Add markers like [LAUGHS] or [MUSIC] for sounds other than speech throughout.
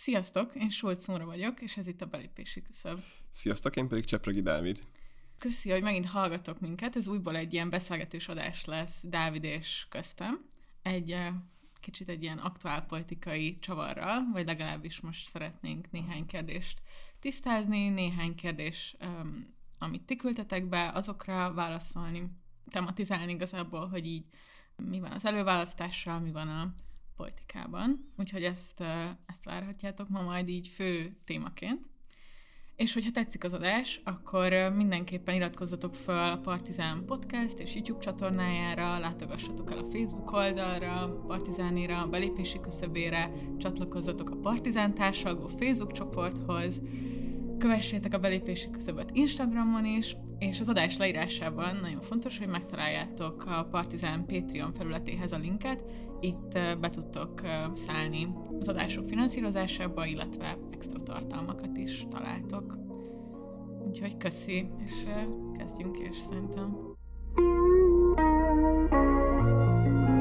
Sziasztok, én Sulc Szóra vagyok, és ez itt a belépési küszöb. Sziasztok, én pedig Csepregi Dávid. Köszi, hogy megint hallgatok minket. Ez újból egy ilyen beszélgetős adás lesz Dávid és köztem. Egy eh, kicsit egy ilyen aktuálpolitikai csavarral, vagy legalábbis most szeretnénk néhány kérdést tisztázni, néhány kérdés, amit ti küldtetek be, azokra válaszolni, tematizálni igazából, hogy így mi van az előválasztással, mi van a politikában, úgyhogy ezt, ezt várhatjátok ma majd így fő témaként. És hogyha tetszik az adás, akkor mindenképpen iratkozzatok fel a Partizán Podcast és YouTube csatornájára, látogassatok el a Facebook oldalra, Partizánira, a belépési küszöbére, csatlakozzatok a Partizán társalgó Facebook csoporthoz, Kövessétek a belépési küszöböt Instagramon is, és az adás leírásában nagyon fontos, hogy megtaláljátok a Partizán Patreon felületéhez a linket. Itt be tudtok szállni az adások finanszírozásába, illetve extra tartalmakat is találtok. Úgyhogy köszi, és kezdjünk is szerintem.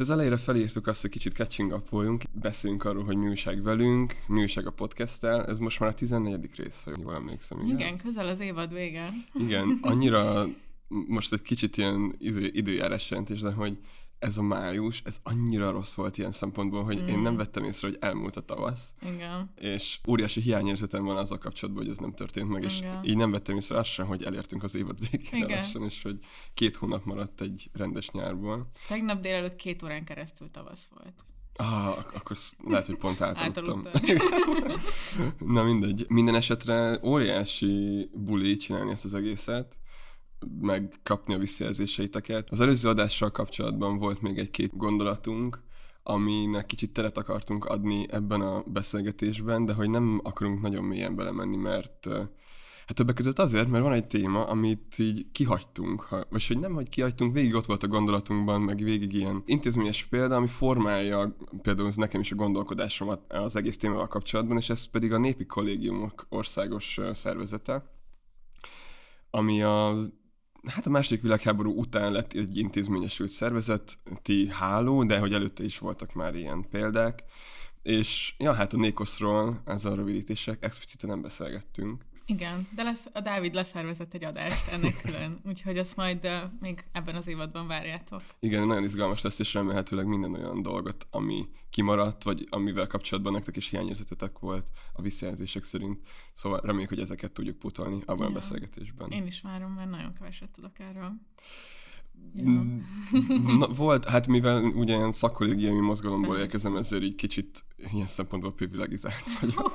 Az elejére felírtuk azt, hogy kicsit catching up beszéljünk arról, hogy mi újság velünk, mi újság a podcasttel. Ez most már a 14. rész, ha jól emlékszem. Igen, Igen közel az évad vége. Igen, annyira [LAUGHS] most egy kicsit ilyen idő, időjárás jelentés, de hogy ez a május, ez annyira rossz volt ilyen szempontból, hogy mm. én nem vettem észre, hogy elmúlt a tavasz. Igen. És óriási hiányérzetem van azzal kapcsolatban, hogy ez nem történt meg, és Igen. így nem vettem észre azt sem, hogy elértünk az évad végére lassan, és hogy két hónap maradt egy rendes nyárból. Tegnap délelőtt két órán keresztül tavasz volt. Ah, akkor lehet, hogy pont [LAUGHS] átaludtam. [LAUGHS] Na mindegy. Minden esetre óriási buli csinálni ezt az egészet megkapni a visszajelzéseiteket. Az előző adással kapcsolatban volt még egy-két gondolatunk, aminek kicsit teret akartunk adni ebben a beszélgetésben, de hogy nem akarunk nagyon mélyen belemenni, mert Hát többek között azért, mert van egy téma, amit így kihagytunk, ha, vagy hogy nem, hogy kihagytunk, végig ott volt a gondolatunkban, meg végig ilyen intézményes példa, ami formálja például nekem is a gondolkodásomat az egész témával kapcsolatban, és ez pedig a Népi Kollégiumok országos szervezete, ami a hát a második világháború után lett egy intézményesült szervezeti háló, de hogy előtte is voltak már ilyen példák, és ja, hát a Nékoszról, ez a rövidítések, expliciten nem beszélgettünk. Igen, de lesz, a Dávid leszervezett egy adást ennek külön, [LAUGHS] úgyhogy azt majd még ebben az évadban várjátok. Igen, nagyon izgalmas lesz, és remélhetőleg minden olyan dolgot, ami kimaradt, vagy amivel kapcsolatban nektek is hiányérzetetek volt a visszajelzések szerint. Szóval reméljük, hogy ezeket tudjuk putolni abban ja. a beszélgetésben. Én is várom, mert nagyon keveset tudok erről. Na, volt, hát mivel ugye ilyen szakkollégiumi mozgalomból érkezem, ezért így kicsit ilyen szempontból privilegizált [LAUGHS] vagyok,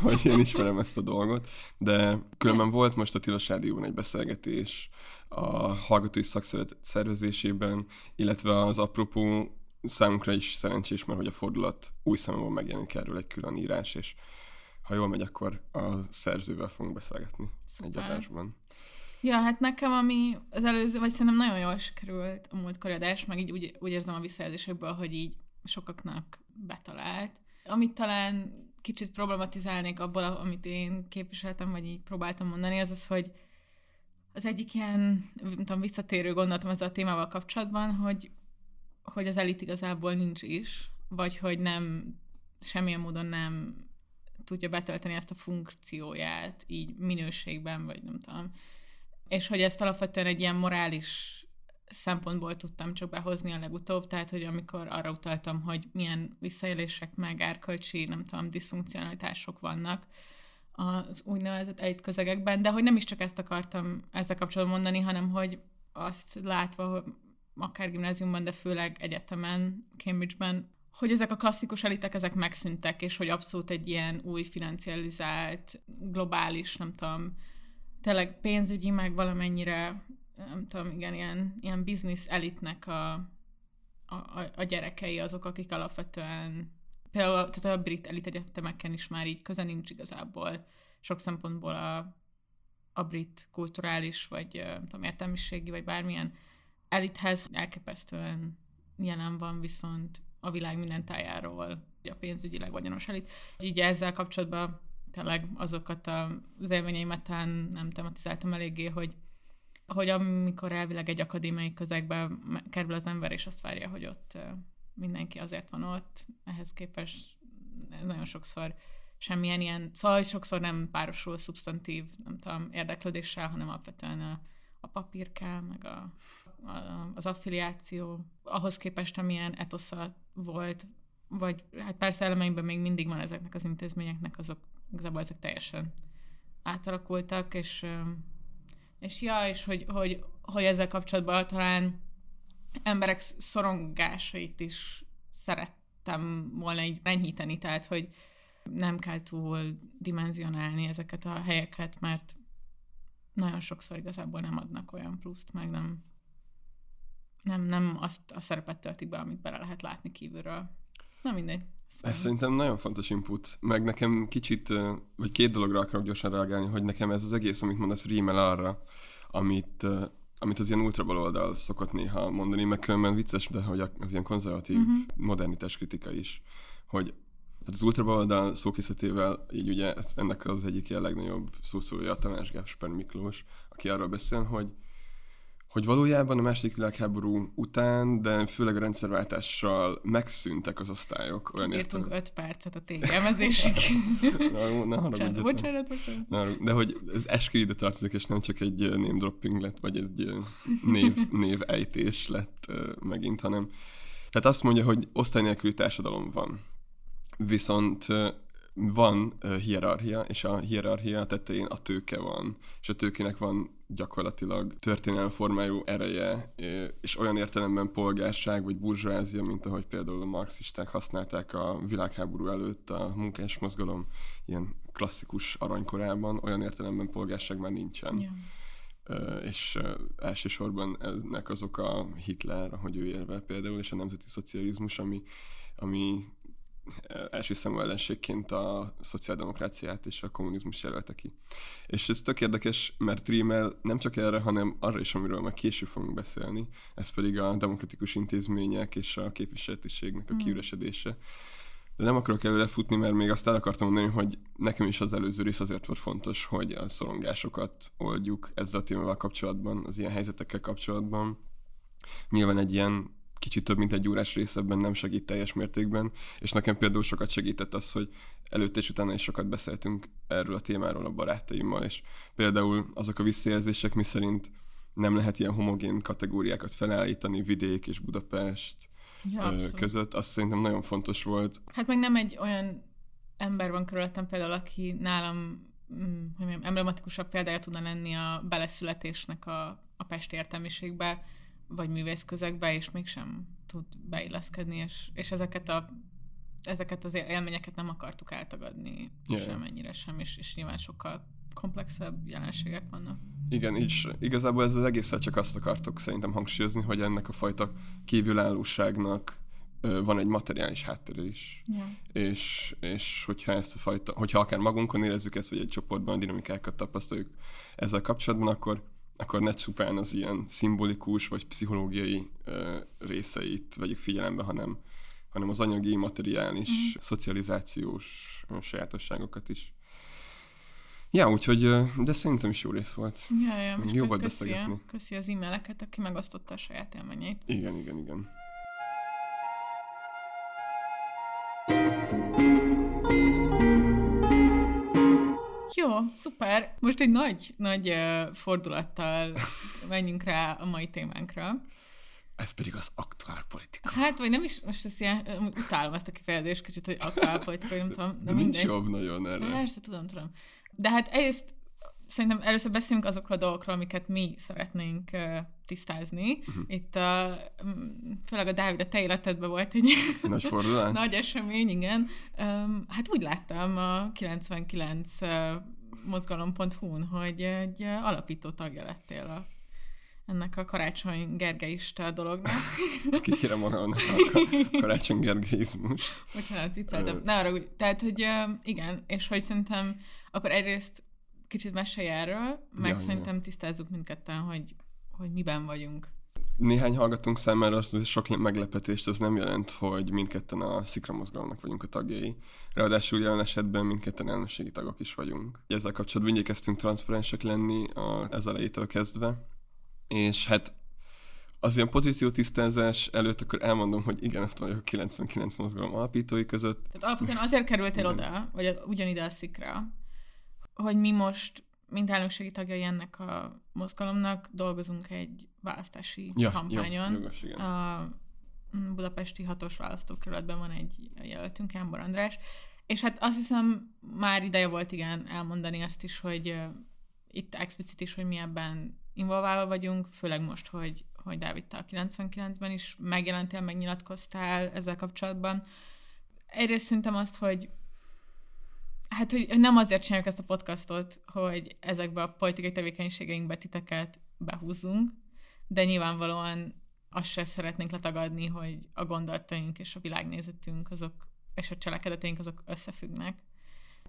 hogy én ismerem ezt a dolgot, de különben volt most a Tilos Rádióban egy beszélgetés a hallgatói szakszövet szervezésében, illetve az apropó számunkra is szerencsés, mert hogy a fordulat új számomban megjelenik erről egy külön írás, és ha jól megy, akkor a szerzővel fogunk beszélgetni Szuper. egy adásban. Ja, hát nekem ami az előző, vagy szerintem nagyon jól sikerült a múltkori adás, meg így úgy, úgy érzem a visszajelzésekből, hogy így sokaknak betalált. Amit talán kicsit problematizálnék abból, amit én képviseltem, vagy így próbáltam mondani, az az, hogy az egyik ilyen, nem tudom, visszatérő gondolatom ezzel a témával kapcsolatban, hogy, hogy az elit igazából nincs is, vagy hogy nem, semmilyen módon nem tudja betölteni ezt a funkcióját így minőségben, vagy nem tudom, és hogy ezt alapvetően egy ilyen morális szempontból tudtam csak behozni a legutóbb, tehát hogy amikor arra utaltam, hogy milyen visszaélések meg árkölcsi, nem tudom, diszfunkcionalitások vannak az úgynevezett elit közegekben, de hogy nem is csak ezt akartam ezzel kapcsolatban mondani, hanem hogy azt látva, hogy akár gimnáziumban, de főleg egyetemen, Cambridge-ben, hogy ezek a klasszikus elitek, ezek megszűntek, és hogy abszolút egy ilyen új financializált, globális, nem tudom, tényleg pénzügyi, meg valamennyire nem tudom, igen, ilyen, ilyen business elitnek a, a, a gyerekei azok, akik alapvetően például tehát a brit elit egyetemeken is már így köze nincs igazából sok szempontból a, a brit kulturális, vagy nem tudom, értelmiségi, vagy bármilyen elithez elképesztően jelen van, viszont a világ minden tájáról a pénzügyileg vagyonos elit. Így ezzel kapcsolatban tényleg azokat az élményeimet nem tematizáltam eléggé, hogy hogy amikor elvileg egy akadémiai közegbe kerül az ember, és azt várja, hogy ott mindenki azért van ott, ehhez képest nagyon sokszor semmilyen ilyen, szóval sokszor nem párosul szubstantív, nem tudom, érdeklődéssel, hanem alapvetően a, a papírká, meg a, a, az affiliáció, ahhoz képest, amilyen etosza volt, vagy hát persze elemeimben még mindig van ezeknek az intézményeknek, azok igazából ezek teljesen átalakultak, és, és ja, és hogy, hogy, hogy ezzel kapcsolatban talán emberek szorongásait is szerettem volna így enyhíteni, tehát hogy nem kell túl dimenzionálni ezeket a helyeket, mert nagyon sokszor igazából nem adnak olyan pluszt, meg nem, nem, nem azt a szerepet töltik be, amit bele lehet látni kívülről. Na mindegy. Szóval. Ez szerintem nagyon fontos input, meg nekem kicsit, vagy két dologra akarok gyorsan reagálni, hogy nekem ez az egész, amit mondasz, rímel arra, amit, amit az ilyen ultrabaloldal szokott néha mondani, meg különben vicces, de hogy az ilyen konzervatív uh-huh. modernitás kritika is, hogy hát az ultrabaloldal szókészletével így ugye ennek az egyik ilyen legnagyobb szószója a Tamás Gáspár Miklós, aki arról beszél, hogy hogy valójában a második világháború után, de főleg a rendszerváltással megszűntek az osztályok. Olyan Írtunk értem. öt percet a tégelmezésig. [LAUGHS] na, ne bocsánat, bocsánat, bocsánat. Na, de hogy ez eskü ide tartozik, és nem csak egy name dropping lett, vagy egy név, [LAUGHS] név ejtés lett megint, hanem tehát azt mondja, hogy osztály nélküli társadalom van. Viszont van uh, hierarchia, és a hierarchia tetején a tőke van, és a tőkének van gyakorlatilag történelmi formájú ereje, és olyan értelemben polgárság vagy burzsázia, mint ahogy például a marxisták használták a világháború előtt a munkás mozgalom ilyen klasszikus aranykorában, olyan értelemben polgárság már nincsen. Yeah. És elsősorban ennek azok a Hitler, ahogy ő élve például, és a nemzeti szocializmus, ami, ami első számú ellenségként a szociáldemokráciát és a kommunizmus jelölte ki. És ez tök érdekes, mert rímel nem csak erre, hanem arra is, amiről majd később fogunk beszélni, ez pedig a demokratikus intézmények és a képviseletiségnek a mm. kiüresedése. De nem akarok előre futni, mert még azt el akartam mondani, hogy nekem is az előző rész azért volt fontos, hogy a szorongásokat oldjuk ezzel a témával kapcsolatban, az ilyen helyzetekkel kapcsolatban. Nyilván egy ilyen kicsit több mint egy órás rész ebben nem segít teljes mértékben, és nekem például sokat segített az, hogy előtte és utána is sokat beszéltünk erről a témáról a barátaimmal, és például azok a visszajelzések, mi szerint nem lehet ilyen homogén kategóriákat felállítani vidék és Budapest ja, között, az szerintem nagyon fontos volt. Hát meg nem egy olyan ember van körülöttem például, aki nálam mm, hogy mondjam, emblematikusabb példája tudna lenni a beleszületésnek a, a pesti értelmiségbe, vagy művészközegbe, és mégsem tud beilleszkedni, és, és ezeket a ezeket az élményeket nem akartuk eltagadni yeah. semennyire sem, és, és nyilván sokkal komplexebb jelenségek vannak. Igen, és igazából ez az egészet csak azt akartok szerintem hangsúlyozni, hogy ennek a fajta kívülállóságnak van egy materiális háttere is. Yeah. És, és hogyha ezt a fajta, hogyha akár magunkon érezzük ezt, vagy egy csoportban a dinamikákat tapasztaljuk ezzel kapcsolatban, akkor akkor ne csupán az ilyen szimbolikus vagy pszichológiai ö, részeit vegyük figyelembe, hanem, hanem az anyagi, materiális, mm. szocializációs sajátosságokat is. Ja, úgyhogy, de szerintem is jó rész volt. Ja, ja, jó volt köszi, beszélgetni. Köszi az e-maileket, aki megosztotta a saját élményeit. Igen, igen, igen. Jó, szuper. Most egy nagy, nagy fordulattal menjünk rá a mai témánkra. Ez pedig az aktuál politika. Hát, vagy nem is, most ezt ilyen, utálom ezt a kifejezést kicsit, hogy aktuál politika, nem tudom. De, de nincs jobb nagyon erre. Persze, tudom, tudom. De hát egyrészt szerintem először beszélünk azokról a dolgokról, amiket mi szeretnénk uh, tisztázni. Uh-huh. Itt a, főleg a Dávid, a te életedben volt egy nagy [LAUGHS] fordulat. nagy esemény, igen. Um, hát úgy láttam a 99 uh, mozgalom.hu-n, hogy egy uh, alapító tagja lettél a ennek a karácsony gergeista dolognak. [LAUGHS] Kikére magának a karácsony gergeizmus. Bocsánat, vicceltem. Ne arra, úgy, tehát, hogy igen, és hogy szerintem akkor egyrészt kicsit mesélj erről, meg ja, szerintem ja. tisztázzuk mindketten, hogy, hogy miben vagyunk. Néhány hallgatónk számára az sok meglepetést az nem jelent, hogy mindketten a Szikra mozgalomnak vagyunk a tagjai. Ráadásul jelen esetben mindketten elnökségi tagok is vagyunk. Ezzel kapcsolatban igyekeztünk transzparensek lenni a, ez elejétől kezdve, és hát az ilyen pozíciótisztázás előtt akkor elmondom, hogy igen, ott vagyok a 99 mozgalom alapítói között. Tehát alapvetően azért kerültél igen. oda, vagy ugyanide a szikra, hogy mi most, mint elnökségi tagjai ennek a mozgalomnak, dolgozunk egy választási ja, kampányon. Ja, jogos, igen. A budapesti hatos választókerületben van egy jelöltünk, Ámbor András, és hát azt hiszem már ideje volt igen elmondani azt is, hogy uh, itt explicit is, hogy mi ebben involválva vagyunk, főleg most, hogy, hogy Dávid a 99-ben is megjelentél, megnyilatkoztál ezzel kapcsolatban. Egyrészt szerintem azt, hogy hát, hogy nem azért csináljuk ezt a podcastot, hogy ezekbe a politikai tevékenységeinkbe titeket behúzzunk, de nyilvánvalóan azt se szeretnénk letagadni, hogy a gondolataink és a világnézetünk azok, és a cselekedeteink azok összefüggnek.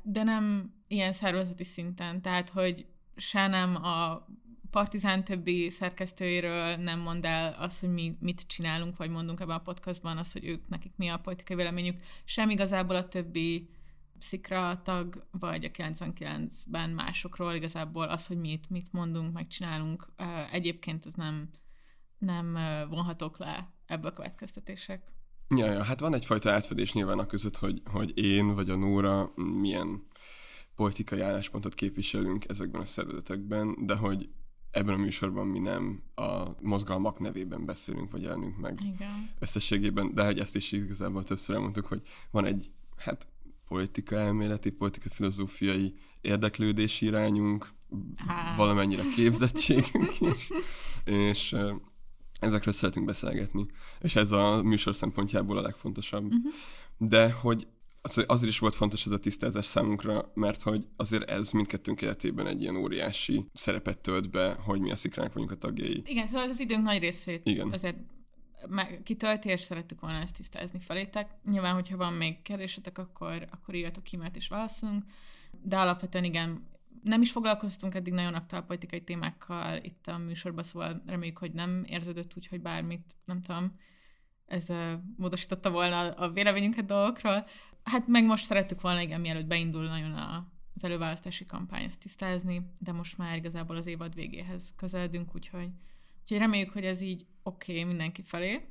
De nem ilyen szervezeti szinten, tehát, hogy se nem a Partizán többi szerkesztőiről nem mond el azt, hogy mi mit csinálunk, vagy mondunk ebben a podcastban, az, hogy ők, nekik mi a politikai véleményük, sem igazából a többi szikra tag, vagy a 99-ben másokról igazából az, hogy mit, mit mondunk, megcsinálunk. Egyébként ez nem, nem vonhatók le ebből a következtetések. Ja, ja, hát van egyfajta átfedés nyilván a között, hogy, hogy én vagy a Nóra milyen politikai álláspontot képviselünk ezekben a szervezetekben, de hogy ebben a műsorban mi nem a mozgalmak nevében beszélünk, vagy jelenünk meg Igen. összességében, de hogy ezt is igazából többször elmondtuk, hogy van egy hát politika elméleti, politika filozófiai érdeklődési irányunk, Há. valamennyire képzettségünk is, és ezekről szeretünk beszélgetni, és ez a műsor szempontjából a legfontosabb. Uh-huh. De hogy az, azért is volt fontos ez a tisztázás számunkra, mert hogy azért ez mindkettőnk életében egy ilyen óriási szerepet tölt be, hogy mi a szikrának vagyunk a tagjai. Igen, szóval az időnk nagy részét Igen. azért kitölti, és szerettük volna ezt tisztázni felétek. Nyilván, hogyha van még kérdésetek, akkor, akkor írjatok e és válaszolunk. De alapvetően igen, nem is foglalkoztunk eddig nagyon aktuál politikai témákkal itt a műsorban, szóval reméljük, hogy nem érződött úgy, hogy bármit, nem tudom, ez módosította volna a véleményünket dolgokról. Hát meg most szerettük volna, igen, mielőtt beindul nagyon a, az előválasztási kampány ezt tisztázni, de most már igazából az évad végéhez közeledünk, úgyhogy, úgyhogy reméljük, hogy ez így oké okay mindenki felé.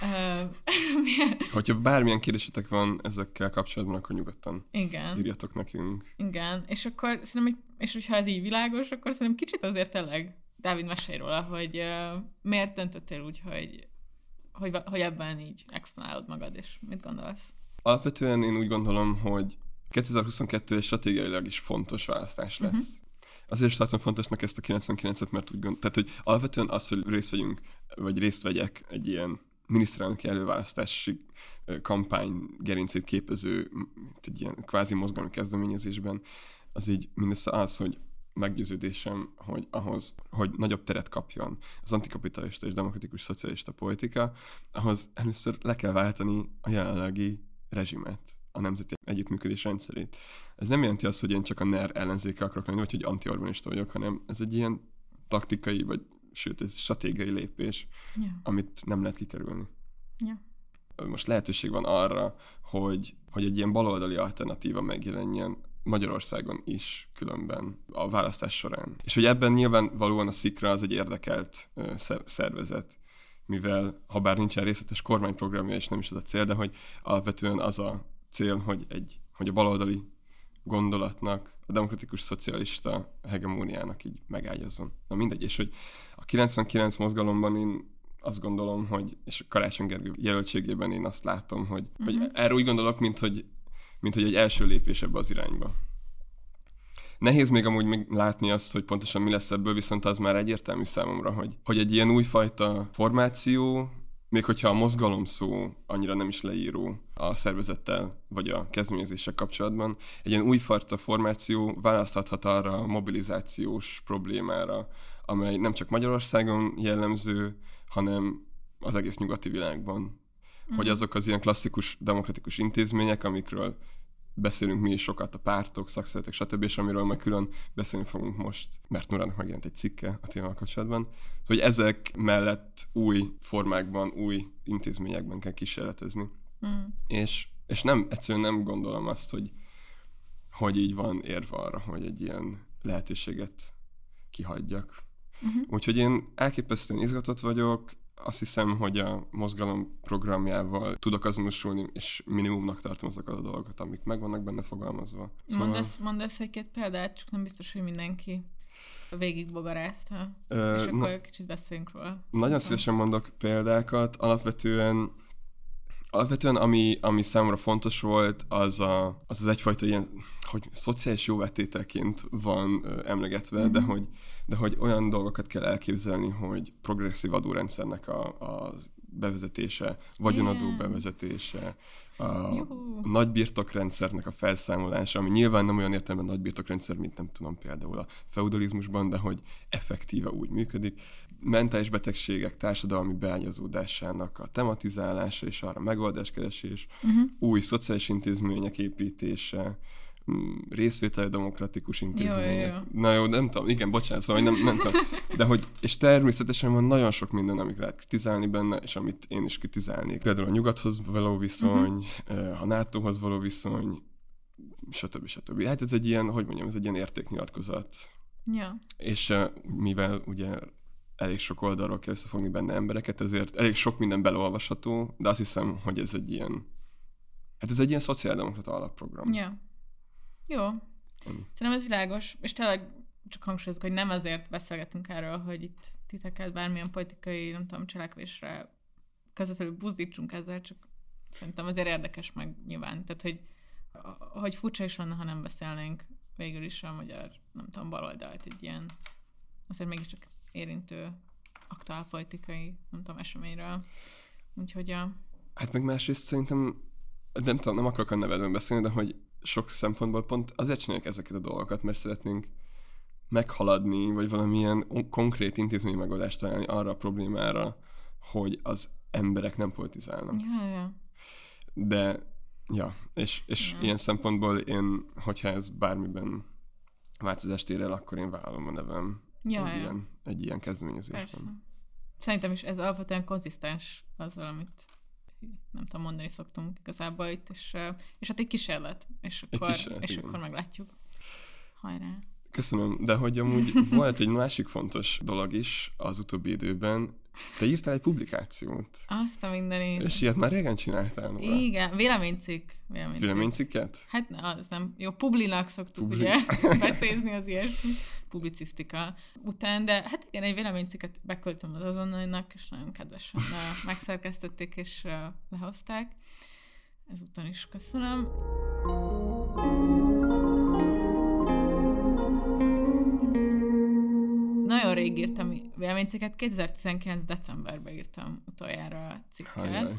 [LAUGHS] Hogyha bármilyen kérdésetek van ezekkel kapcsolatban, akkor nyugodtan Igen. írjatok nekünk. Igen, és akkor szerintem, és hogyha ez így világos, akkor szerintem kicsit azért tényleg Dávid mesélj róla, hogy uh, miért döntöttél úgy, hogy, hogy, hogy ebben így exponálod magad, és mit gondolsz? Alapvetően én úgy gondolom, hogy 2022 egy stratégiailag is fontos választás lesz. Uh-huh. Azért is tartom fontosnak ezt a 99-et, mert úgy gondolom, tehát hogy alapvetően az, hogy részt vegyünk, vagy részt vegyek egy ilyen miniszterelnöki előválasztási kampány gerincét képező, egy ilyen kvázi mozgalmi kezdeményezésben, az így mindössze az, hogy meggyőződésem, hogy ahhoz, hogy nagyobb teret kapjon az antikapitalista és demokratikus szocialista politika, ahhoz először le kell váltani a jelenlegi rezsimet, a nemzeti együttműködés rendszerét. Ez nem jelenti azt, hogy én csak a NER ellenzéke akarok lenni, vagy hogy anti vagyok, hanem ez egy ilyen taktikai, vagy sőt, ez stratégiai lépés, yeah. amit nem lehet kikerülni. Yeah. Most lehetőség van arra, hogy, hogy egy ilyen baloldali alternatíva megjelenjen Magyarországon is különben a választás során. És hogy ebben nyilvánvalóan a Szikra az egy érdekelt szervezet, mivel ha bár nincsen részletes kormányprogramja, és nem is az a cél, de hogy alapvetően az a cél, hogy, egy, hogy a baloldali gondolatnak, a demokratikus szocialista hegemóniának így megágyazzon. Na mindegy, és hogy a 99 mozgalomban én azt gondolom, hogy, és Karácsony Gergő jelöltségében én azt látom, hogy, uh-huh. hogy mhm. erről úgy gondolok, mint hogy, mint hogy egy első lépés ebbe az irányba. Nehéz még amúgy még látni azt, hogy pontosan mi lesz ebből, viszont az már egyértelmű számomra, hogy, hogy egy ilyen újfajta formáció, még hogyha a mozgalom szó annyira nem is leíró a szervezettel vagy a kezdeményezések kapcsolatban, egy ilyen újfajta formáció választhathat arra a mobilizációs problémára, amely nem csak Magyarországon jellemző, hanem az egész nyugati világban. Mm. Hogy azok az ilyen klasszikus demokratikus intézmények, amikről beszélünk mi is sokat, a pártok, szakszervezetek, stb., és amiről majd külön beszélni fogunk most, mert Nurának megjelent egy cikke a témával kapcsolatban, hogy ezek mellett új formákban, új intézményekben kell kísérletezni. Mm. És, és nem, egyszerűen nem gondolom azt, hogy, hogy így van érve arra, hogy egy ilyen lehetőséget kihagyjak. Uh-huh. Úgyhogy én elképesztően izgatott vagyok, azt hiszem, hogy a mozgalom programjával tudok azonosulni, és minimumnak tartom azokat a dolgokat, amik meg vannak benne fogalmazva. Szóval... Mondasz, mondasz egy-két példát, csak nem biztos, hogy mindenki végig bogarázta, Ö, és akkor na, kicsit beszéljünk róla. Nagyon szívesen mondok példákat. Alapvetően Alapvetően ami, ami számomra fontos volt, az, a, az az egyfajta ilyen, hogy szociális jóvetételként van ö, emlegetve, mm-hmm. de, hogy, de hogy olyan dolgokat kell elképzelni, hogy progresszív adórendszernek a, a bevezetése, vagyonadó yeah. bevezetése, a Juhu. nagybirtokrendszernek a felszámolása, ami nyilván nem olyan értelemben nagybirtokrendszer, mint nem tudom például a feudalizmusban, de hogy effektíve úgy működik. Mentális betegségek társadalmi beágyazódásának a tematizálása és arra megoldáskeresés, uh-huh. új szociális intézmények építése, Mm, részvételi demokratikus intézmények. Jó, jó, jó. Na jó, nem tudom, igen, bocsánat, szóval nem, nem tudom. De hogy, és természetesen van nagyon sok minden, amit lehet kritizálni benne, és amit én is kritizálnék. Például a nyugathoz való viszony, uh-huh. a NATO-hoz való viszony, stb. stb. Hát ez egy ilyen, hogy mondjam, ez egy ilyen értéknyilatkozat. Ja. És mivel ugye elég sok oldalról kell összefogni benne embereket, ezért elég sok minden belolvasható, de azt hiszem, hogy ez egy ilyen, hát ez egy ilyen szociáldemokrata alapprogram. Ja. Jó. Mm. Szerintem ez világos, és tényleg csak hangsúlyozok, hogy nem azért beszélgetünk erről, hogy itt titeket bármilyen politikai, nem tudom, cselekvésre közvetlenül buzdítsunk ezzel, csak szerintem azért érdekes meg nyilván. Tehát, hogy, hogy furcsa is lenne, ha nem beszélnénk végül is a magyar, nem tudom, baloldalt egy ilyen azért mégiscsak érintő aktuál politikai, nem tudom, eseményről. Úgyhogy a... Hát meg másrészt szerintem, nem tudom, nem akarok a nevedben beszélni, de hogy sok szempontból pont azért csináljuk ezeket a dolgokat, mert szeretnénk meghaladni, vagy valamilyen konkrét intézményi megoldást találni arra a problémára, hogy az emberek nem politizálnak. Ja, ja. De, ja, és, és ja. ilyen szempontból én, hogyha ez bármiben változást ér el, akkor én vállalom a nevem ja, egy, ja. Ilyen, egy ilyen kezdeményezésben. Persze. Szerintem is ez alapvetően konzisztens azzal, amit nem tudom mondani szoktunk igazából itt, és, és hát egy kísérlet, és akkor, egy kísérlet, és igen. akkor meglátjuk. Hajrá! Köszönöm, de hogy amúgy [LAUGHS] volt egy másik fontos dolog is az utóbbi időben, te írtál egy publikációt. Azt a mindenit. És ilyet már régen csináltál. Nóra. Igen, véleménycikk. Véleménycikk. Véleménycikket? Hát az nem. Jó, publinak szoktuk Publi. ugye [LAUGHS] becézni az ilyesmi publicisztika után, de hát igen, egy véleménycikket beköltöm az azonnalinak, és nagyon kedvesen [LAUGHS] megszerkesztették és lehozták. Ezúton is köszönöm. Nagyon rég írtam véleménycikket, 2019. decemberben írtam utoljára a cikket, Hajjaj.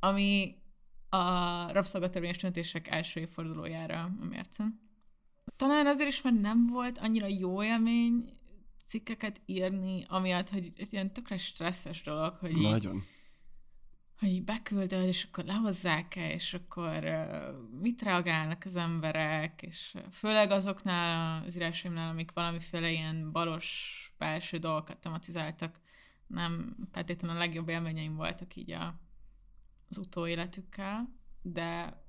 ami a rabszolgatörvényes tüntetések első évfordulójára a mércen. Talán azért is, mert nem volt annyira jó élmény cikkeket írni, amiatt, hogy ez ilyen tökre stresszes dolog, hogy Nagyon. Így, hogy így beküldöd, és akkor lehozzák-e, és akkor uh, mit reagálnak az emberek, és főleg azoknál az írásaimnál, amik valamiféle ilyen balos belső dolgokat tematizáltak, nem feltétlenül a legjobb élményeim voltak így a, az utóéletükkel, de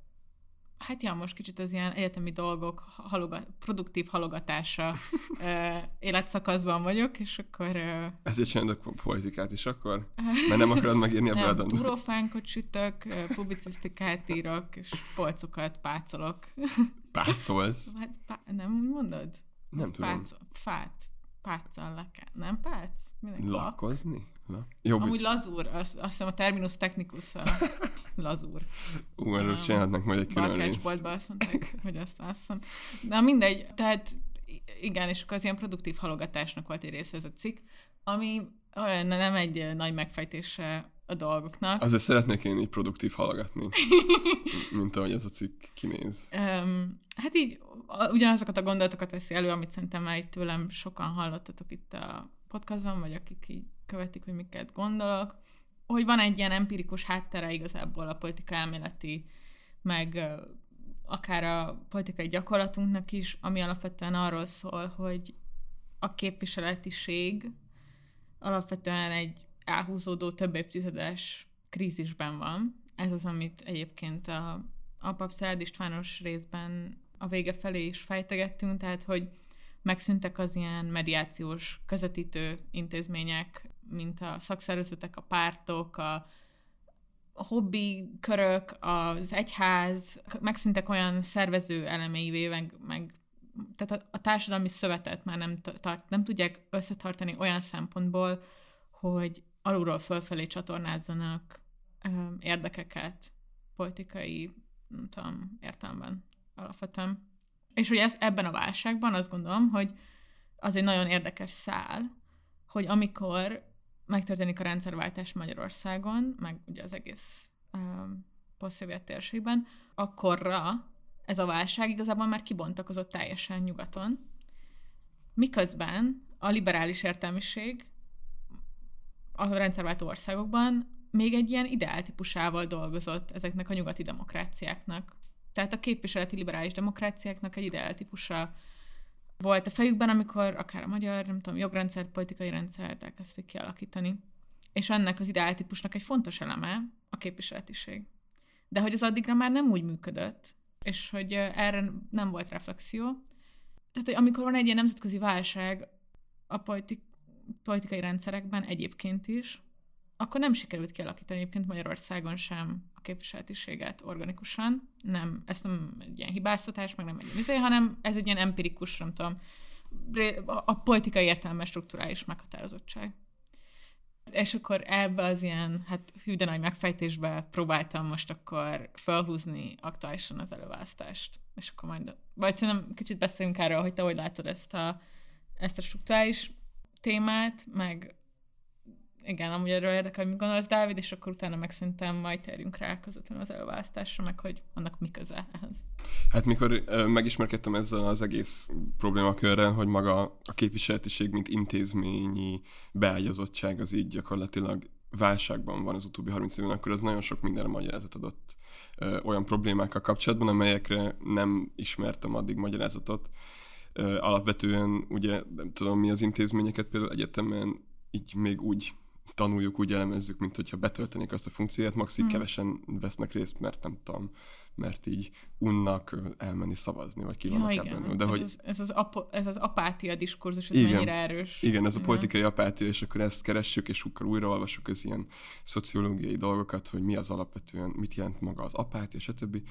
hát ja, most kicsit az ilyen egyetemi dolgok, haloga, produktív halogatása életszakaszban vagyok, és akkor... Ezért csinálok politikát is akkor? Mert nem akarod megírni a Nem, turofánkot sütök, publicisztikát írok, és polcokat pácolok. Pácolsz? Hát, pá- nem úgy mondod? Nem tudom. Pác, fát. Páccal kell. Nem pác? Minek Lakozni? La? Jó, Amúgy lazúr, azt, azt hiszem a terminus technicus a [LAUGHS] lazúr. Ú, erről csinálhatnak majd egy külön részt. azt mondták, [LAUGHS] hogy azt lásszam. Na mindegy, tehát igen, és akkor az ilyen produktív halogatásnak volt egy része ez a cikk, ami nem egy nagy megfejtése a dolgoknak. Azért szeretnék én így produktív hallgatni, [LAUGHS] mint ahogy ez a cikk kinéz. Um, hát így ugyanazokat a gondolatokat veszi elő, amit szerintem már itt tőlem sokan hallottatok itt a podcastban, vagy akik így követik, hogy miket gondolok, hogy van egy ilyen empirikus háttere igazából a politika elméleti, meg akár a politikai gyakorlatunknak is, ami alapvetően arról szól, hogy a képviseletiség alapvetően egy elhúzódó több évtizedes krízisben van. Ez az, amit egyébként a, a Papszerd Istvános részben a vége felé is fejtegettünk, tehát hogy megszűntek az ilyen mediációs közvetítő intézmények, mint a szakszervezetek, a pártok, a hobbi körök, az egyház, megszűntek olyan szervező elemeivé, meg, meg tehát a, a társadalmi szövetet már nem, tart, nem tudják összetartani olyan szempontból, hogy alulról fölfelé csatornázzanak érdekeket politikai, nem tudom, értelemben alapvetően. És hogy ezt ebben a válságban azt gondolom, hogy az egy nagyon érdekes szál, hogy amikor megtörténik a rendszerváltás Magyarországon, meg ugye az egész um, posztszovjet térségben, akkorra ez a válság igazából már kibontakozott teljesen nyugaton, miközben a liberális értelmiség a rendszerváltó országokban még egy ilyen ideáltípusával dolgozott ezeknek a nyugati demokráciáknak. Tehát a képviseleti liberális demokráciáknak egy ideáltípusa volt a fejükben, amikor akár a magyar, nem tudom, jogrendszert, politikai rendszert elkezdték kialakítani. És ennek az ideáltípusnak egy fontos eleme a képviseletiség. De hogy az addigra már nem úgy működött, és hogy erre nem volt reflexió. Tehát, hogy amikor van egy ilyen nemzetközi válság a politik, politikai rendszerekben egyébként is, akkor nem sikerült kialakítani egyébként Magyarországon sem képviseletiséget organikusan. Nem, ez nem egy ilyen hibáztatás, meg nem egy izé, hanem ez egy ilyen empirikus, nem tudom, a politikai értelme strukturális meghatározottság. És akkor ebbe az ilyen, hát hű de nagy megfejtésbe próbáltam most akkor felhúzni aktuálisan az előválasztást. És akkor majd, vagy szerintem kicsit beszéljünk erről, hogy te hogy látod ezt a, ezt a strukturális témát, meg igen, amúgy erről érdekel, hogy mit gondolsz, Dávid, és akkor utána meg szerintem majd térjünk rá közvetlenül az előválasztásra, meg hogy annak mi köze ehhez. Hát mikor megismerkedtem ezzel az egész problémakörrel, hogy maga a képviseletiség, mint intézményi beágyazottság az így gyakorlatilag válságban van az utóbbi 30 évben, akkor az nagyon sok minden magyarázat adott ö, olyan problémákkal kapcsolatban, amelyekre nem ismertem addig magyarázatot. Ö, alapvetően ugye nem tudom mi az intézményeket például egyetemen így még úgy tanuljuk, úgy elemezzük, mint hogyha betöltenék azt a funkciót, max így hmm. kevesen vesznek részt, mert nem tudom, mert így unnak elmenni szavazni, vagy ki ja, vannak igen. ebben. De ez, hogy... az, ez, az apo, ez az apátia diskurzus, ez igen, mennyire erős. Igen, ez a politikai apátia, és akkor ezt keressük, és akkor újraolvasjuk az ilyen szociológiai dolgokat, hogy mi az alapvetően, mit jelent maga az apátia, stb.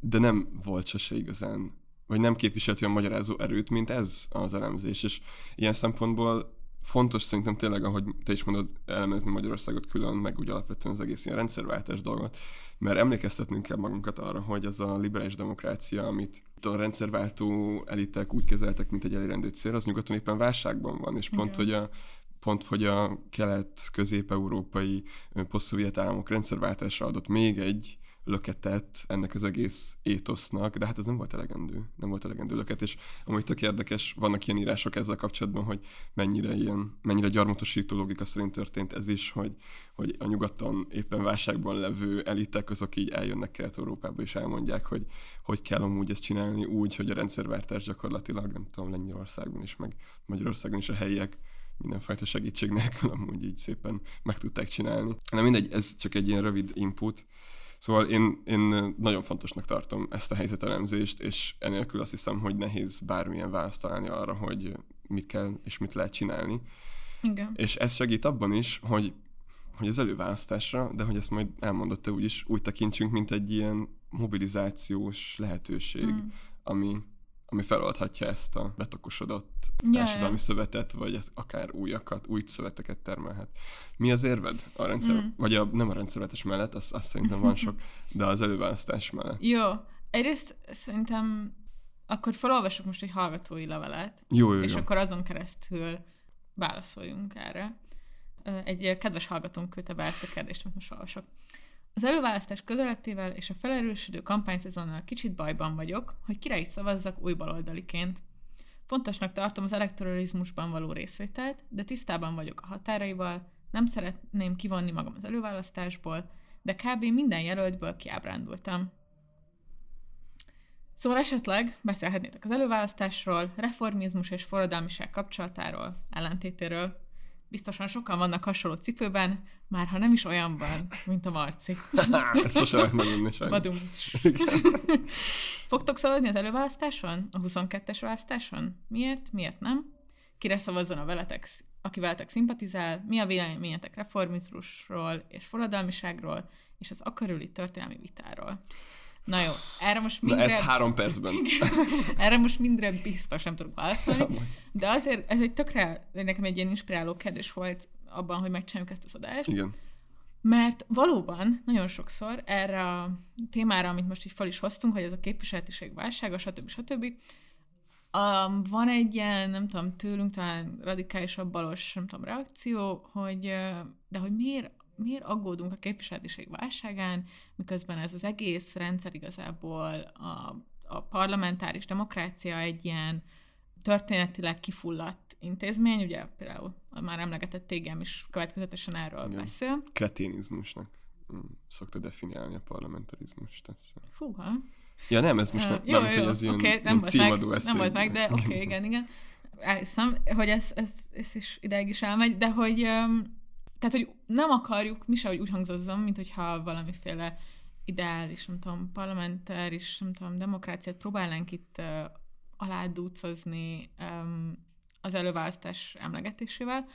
De nem volt sose igazán, vagy nem képviselt olyan magyarázó erőt, mint ez az elemzés, és ilyen szempontból fontos szerintem tényleg, ahogy te is mondod, elemezni Magyarországot külön, meg úgy alapvetően az egész ilyen rendszerváltás dolgot, mert emlékeztetnünk kell magunkat arra, hogy az a liberális demokrácia, amit a rendszerváltó elitek úgy kezeltek, mint egy elérendő cél, az nyugaton éppen válságban van, és pont, Igen. hogy a pont, hogy a kelet-közép-európai poszt államok rendszerváltása adott még egy löketet ennek az egész étosznak, de hát ez nem volt elegendő, nem volt elegendő löket, és amúgy tök érdekes, vannak ilyen írások ezzel kapcsolatban, hogy mennyire ilyen, mennyire gyarmatosító logika szerint történt ez is, hogy, hogy a nyugaton éppen válságban levő elitek azok így eljönnek Kelet-Európába és elmondják, hogy hogy kell amúgy ezt csinálni úgy, hogy a rendszerváltás gyakorlatilag, nem tudom, Lengyelországban is, meg Magyarországon is a helyiek mindenfajta segítség nélkül [LAUGHS] amúgy így szépen meg tudták csinálni. Na mindegy, ez csak egy ilyen rövid input, Szóval én, én nagyon fontosnak tartom ezt a helyzetelemzést, és enélkül azt hiszem, hogy nehéz bármilyen választ találni arra, hogy mit kell és mit lehet csinálni. Igen. És ez segít abban is, hogy, hogy az előválasztásra, de hogy ezt majd elmondott te úgyis, úgy tekintsünk, mint egy ilyen mobilizációs lehetőség, mm. ami ami feloldhatja ezt a betokosodott társadalmi yeah. szövetet, vagy ez akár újakat, új szöveteket termelhet. Mi az érved a rendszer, mm. vagy a, nem a rendszervetés mellett, azt, azt szerintem van sok, de az előválasztás mellett. Jó, egyrészt szerintem akkor felolvasok most egy hallgatói levelet, jó, jó, és jó. akkor azon keresztül válaszoljunk erre. egy kedves hallgatónk küldte be ezt a kérdést, amit most olvasok. Az előválasztás közelettével és a felerősödő kampányszezonnal kicsit bajban vagyok, hogy kire is szavazzak új baloldaliként. Fontosnak tartom az elektoralizmusban való részvételt, de tisztában vagyok a határaival, nem szeretném kivonni magam az előválasztásból, de kb. minden jelöltből kiábrándultam. Szóval esetleg beszélhetnétek az előválasztásról, reformizmus és forradalmiság kapcsolatáról, ellentétéről. Biztosan sokan vannak hasonló cipőben, már ha nem is olyanban, mint a Marci. [LAUGHS] Ez sose lehet megindni Badum. Fogtok szavazni az előválasztáson? A 22-es választáson? Miért? Miért nem? Kire szavazzon a veletek, aki veletek szimpatizál? Mi a véleményetek reformizmusról és forradalmiságról, és az akarüli történelmi vitáról? Na jó, erre most mindre... Na ez három percben. erre most mindre biztos nem tudok válaszolni, de azért ez egy tökre, nekem egy ilyen inspiráló kérdés volt abban, hogy megcsináljuk ezt az adást. Igen. Mert valóban nagyon sokszor erre a témára, amit most így fel is hoztunk, hogy ez a képviseletiség válsága, stb. stb. Um, van egy ilyen, nem tudom, tőlünk talán radikálisabb balos, nem tudom, reakció, hogy de hogy miért miért aggódunk a képviseletiség válságán, miközben ez az egész rendszer igazából a, a parlamentáris demokrácia egy ilyen történetileg kifulladt intézmény, ugye például a már emlegetett tégem is következetesen erről Igen. beszél. Kreténizmusnak mm, szokta definiálni a parlamentarizmust. Fúha. Ja nem, ez most uh, nem, jó, nem jó, hogy ez ilyen, okay, nem volt címadó meg, Nem volt meg, de oké, okay, igen, igen. Elhiszem, hogy ez, ez, ez is ideig is elmegy, de hogy um, tehát, hogy nem akarjuk, mi se, hogy úgy hangzozzon, mint hogyha valamiféle ideális, nem tudom, parlamentáris, nem tudom, demokráciát próbálnánk itt uh, aládúcozni um, az előválasztás emlegetésével.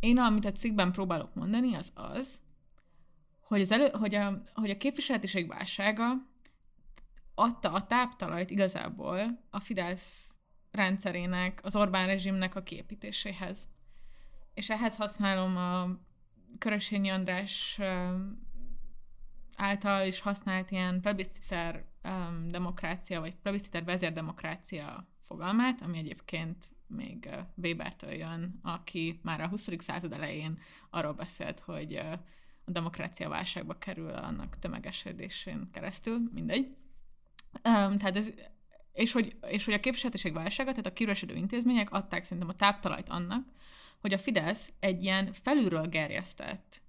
Én, amit a cikkben próbálok mondani, az az, hogy, az elő, hogy, a, hogy a képviseletiség válsága adta a táptalajt igazából a Fidesz rendszerének, az Orbán rezsimnek a képítéséhez. És ehhez használom a Körösényi András által is használt ilyen plebisciter demokrácia, vagy plebisciter vezérdemokrácia fogalmát, ami egyébként még Webertől jön, aki már a 20. század elején arról beszélt, hogy a demokrácia válságba kerül annak tömegesedésén keresztül, mindegy. Tehát ez, és hogy, és hogy a képviseletiség válsága, tehát a kiüresedő intézmények adták szerintem a táptalajt annak, hogy a Fidesz egy ilyen felülről gerjesztett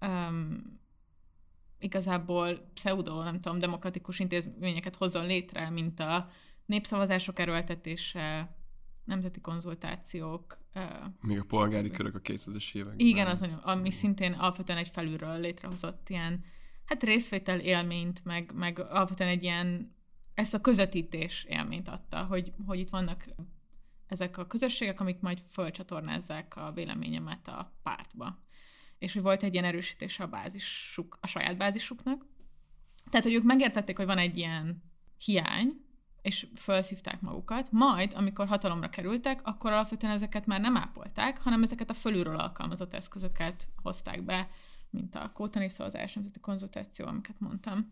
um, igazából pseudo, nem tudom, demokratikus intézményeket hozzon létre, mint a népszavazások erőltetése, nemzeti konzultációk. Még a polgári körök a 2000-es években. Igen, az, ami szintén alapvetően egy felülről létrehozott ilyen, hát részvétel élményt, meg, meg alapvetően egy ilyen, ezt a közvetítés élményt adta, hogy, hogy itt vannak ezek a közösségek, amik majd fölcsatornázzák a véleményemet a pártba. És hogy volt egy ilyen erősítése a bázisuk, a saját bázisuknak. Tehát, hogy ők megértették, hogy van egy ilyen hiány, és felszívták magukat, majd, amikor hatalomra kerültek, akkor alapvetően ezeket már nem ápolták, hanem ezeket a fölülről alkalmazott eszközöket hozták be, mint a kótanév szavazás, nemzeti konzultáció, amiket mondtam.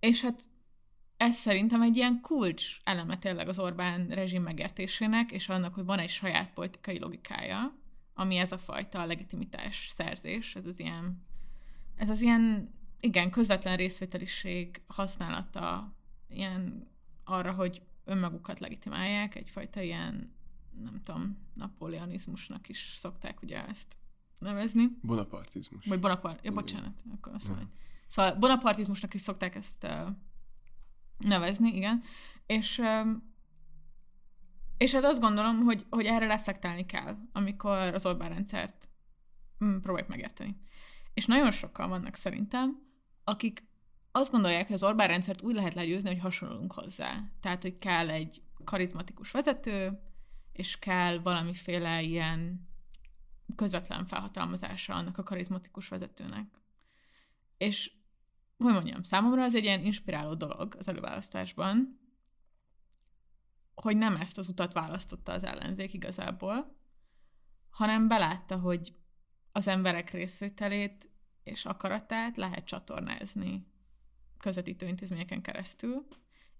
És hát ez szerintem egy ilyen kulcs eleme tényleg az Orbán rezsim megértésének, és annak, hogy van egy saját politikai logikája, ami ez a fajta legitimitás szerzés, ez az ilyen, ez az ilyen, igen, közvetlen részvételiség használata ilyen arra, hogy önmagukat legitimálják, egyfajta ilyen, nem tudom, napoleonizmusnak is szokták ugye ezt nevezni. Bonapartizmus. Vagy bonapart, ja, bocsánat, akkor azt mondom. Szóval bonapartizmusnak is szokták ezt uh, nevezni, igen. És, és hát azt gondolom, hogy, hogy erre reflektálni kell, amikor az Orbán rendszert mm, próbáljuk megérteni. És nagyon sokan vannak szerintem, akik azt gondolják, hogy az Orbán rendszert úgy lehet legyőzni, hogy hasonlunk hozzá. Tehát, hogy kell egy karizmatikus vezető, és kell valamiféle ilyen közvetlen felhatalmazása annak a karizmatikus vezetőnek. És hogy mondjam, számomra az egy ilyen inspiráló dolog az előválasztásban, hogy nem ezt az utat választotta az ellenzék igazából, hanem belátta, hogy az emberek részvételét és akaratát lehet csatornázni közvetítő intézményeken keresztül,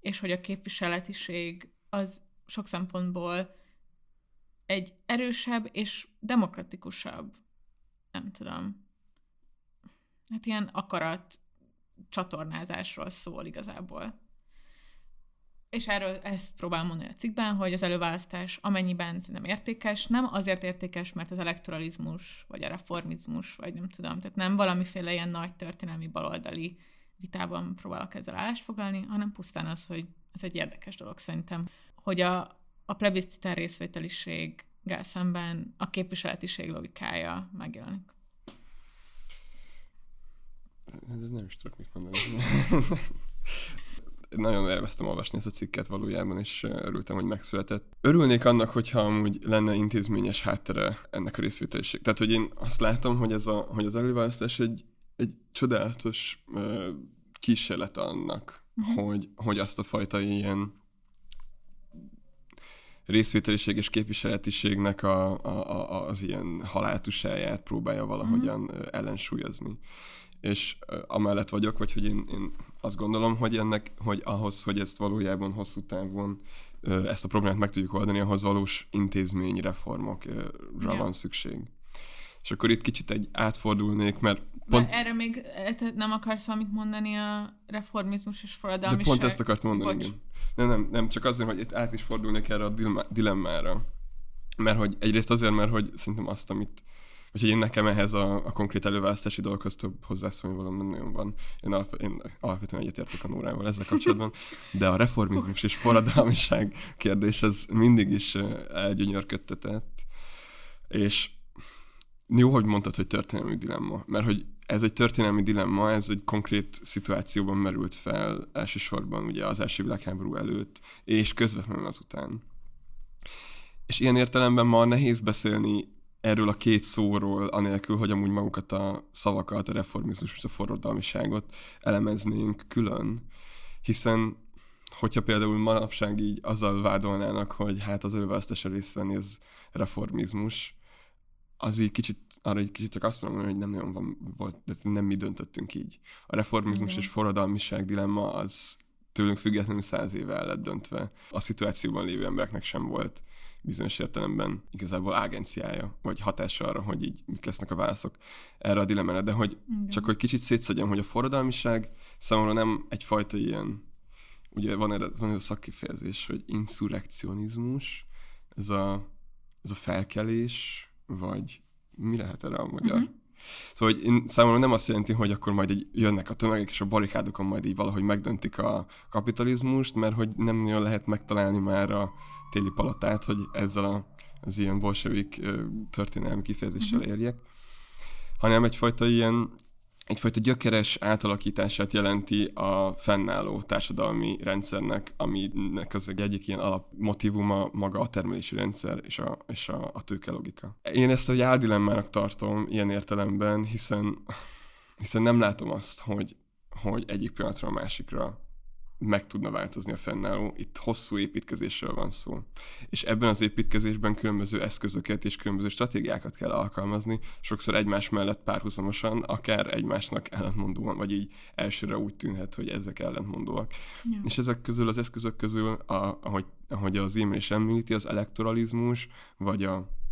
és hogy a képviseletiség az sok szempontból egy erősebb és demokratikusabb nem tudom, hát ilyen akarat csatornázásról szól igazából. És erről ezt próbál mondani a cikkben, hogy az előválasztás amennyiben nem értékes, nem azért értékes, mert az elektoralizmus, vagy a reformizmus, vagy nem tudom, tehát nem valamiféle ilyen nagy történelmi baloldali vitában próbálok ezzel állást foglalni, hanem pusztán az, hogy ez egy érdekes dolog szerintem, hogy a, a plebiscitár részvételiséggel szemben a képviseletiség logikája megjelenik. Ez nem is tudok mit mondani. [LAUGHS] Nagyon élveztem olvasni ezt a cikket valójában, és örültem, hogy megszületett. Örülnék annak, hogyha amúgy lenne intézményes háttere ennek a részvételiség. Tehát, hogy én azt látom, hogy, ez a, hogy az előválasztás egy, egy csodálatos uh, kísérlet annak, uh-huh. hogy, hogy azt a fajta ilyen részvételiség és képviseletiségnek a, a, a, az ilyen haláltusáját próbálja valahogyan uh-huh. ellensúlyozni és amellett vagyok, vagy hogy én, én azt gondolom, hogy ennek, hogy ahhoz, hogy ezt valójában hosszú távon ezt a problémát meg tudjuk oldani, ahhoz valós intézményi reformokra ja. van szükség. És akkor itt kicsit egy átfordulnék, mert pont... erre még nem akarsz valamit mondani a reformizmus és forradalmi De pont ezt akartam mondani, Bocs. igen. Nem, nem, nem, csak azért, hogy itt át is fordulnék erre a dilemmára. Mert hogy egyrészt azért, mert hogy szerintem azt, amit Úgyhogy én nekem ehhez a, a konkrét előválasztási dolgokhoz több hozzászólni valami nem nagyon van. Én, alap, én alapvetően egyetértek a Nórával ezzel kapcsolatban, de a reformizmus és forradalmiság kérdés az mindig is elgyönyörködtetett. És jó, hogy mondtad, hogy történelmi dilemma, mert hogy ez egy történelmi dilemma, ez egy konkrét szituációban merült fel elsősorban ugye az első világháború előtt, és közvetlenül azután. És ilyen értelemben ma nehéz beszélni erről a két szóról, anélkül, hogy amúgy magukat a szavakat, a reformizmus és a forradalmiságot elemeznénk külön, hiszen hogyha például manapság így azzal vádolnának, hogy hát az előválasztása részt venni, ez reformizmus, az így kicsit, arra egy kicsit csak azt mondom, hogy nem nagyon van, volt, de nem mi döntöttünk így. A reformizmus Igen. és forradalmiság dilemma az tőlünk függetlenül száz éve el lett döntve. A szituációban lévő embereknek sem volt bizonyos értelemben igazából agenciája, vagy hatása arra, hogy így mik lesznek a válaszok erre a dilemmára, de hogy Igen. csak hogy kicsit szétszedjem, hogy a forradalmiság számomra nem egyfajta ilyen, ugye van, erre, van ez a szakkifejezés, hogy insurrekcionizmus, ez a, ez a felkelés, vagy mi lehet erre a magyar? Uh-huh. Szóval hogy én, számomra nem azt jelenti, hogy akkor majd egy, jönnek a tömegek, és a barikádokon majd így valahogy megdöntik a kapitalizmust, mert hogy nem nagyon lehet megtalálni már a téli palotát, hogy ezzel a, az ilyen bolsevik történelmi kifejezéssel uh-huh. érjek, hanem egyfajta ilyen egyfajta gyökeres átalakítását jelenti a fennálló társadalmi rendszernek, aminek az egyik ilyen alapmotívuma maga a termelési rendszer és a, és a, a tőke logika. Én ezt a járdilemmának tartom ilyen értelemben, hiszen, hiszen nem látom azt, hogy, hogy egyik pillanatra a másikra meg tudna változni a fennálló. Itt hosszú építkezésről van szó. És ebben az építkezésben különböző eszközöket és különböző stratégiákat kell alkalmazni, sokszor egymás mellett párhuzamosan, akár egymásnak ellentmondóan, vagy így elsőre úgy tűnhet, hogy ezek ellentmondóak. Ja. És ezek közül, az eszközök közül, a, ahogy, ahogy az e is említi, az elektoralizmus, vagy a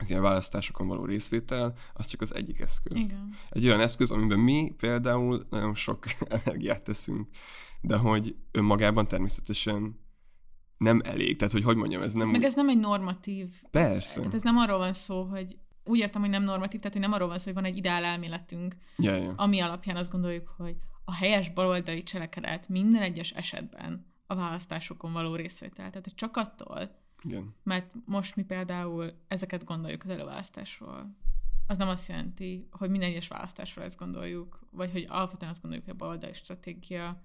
az ilyen választásokon való részvétel, az csak az egyik eszköz. Igen. Egy olyan eszköz, amiben mi például nagyon sok [LAUGHS] energiát teszünk, de hogy önmagában természetesen nem elég. Tehát, hogy hogy mondjam, ez nem... Meg ez nem egy normatív... Persze. Tehát ez nem arról van szó, hogy úgy értem, hogy nem normatív, tehát hogy nem arról van szó, hogy van egy ideál elméletünk, yeah, yeah. ami alapján azt gondoljuk, hogy a helyes baloldali cselekedet minden egyes esetben a választásokon való részvétel. Tehát csak attól, Igen. mert most mi például ezeket gondoljuk az előválasztásról, az nem azt jelenti, hogy minden egyes választásról ezt gondoljuk, vagy hogy alapvetően azt gondoljuk, hogy a baloldali stratégia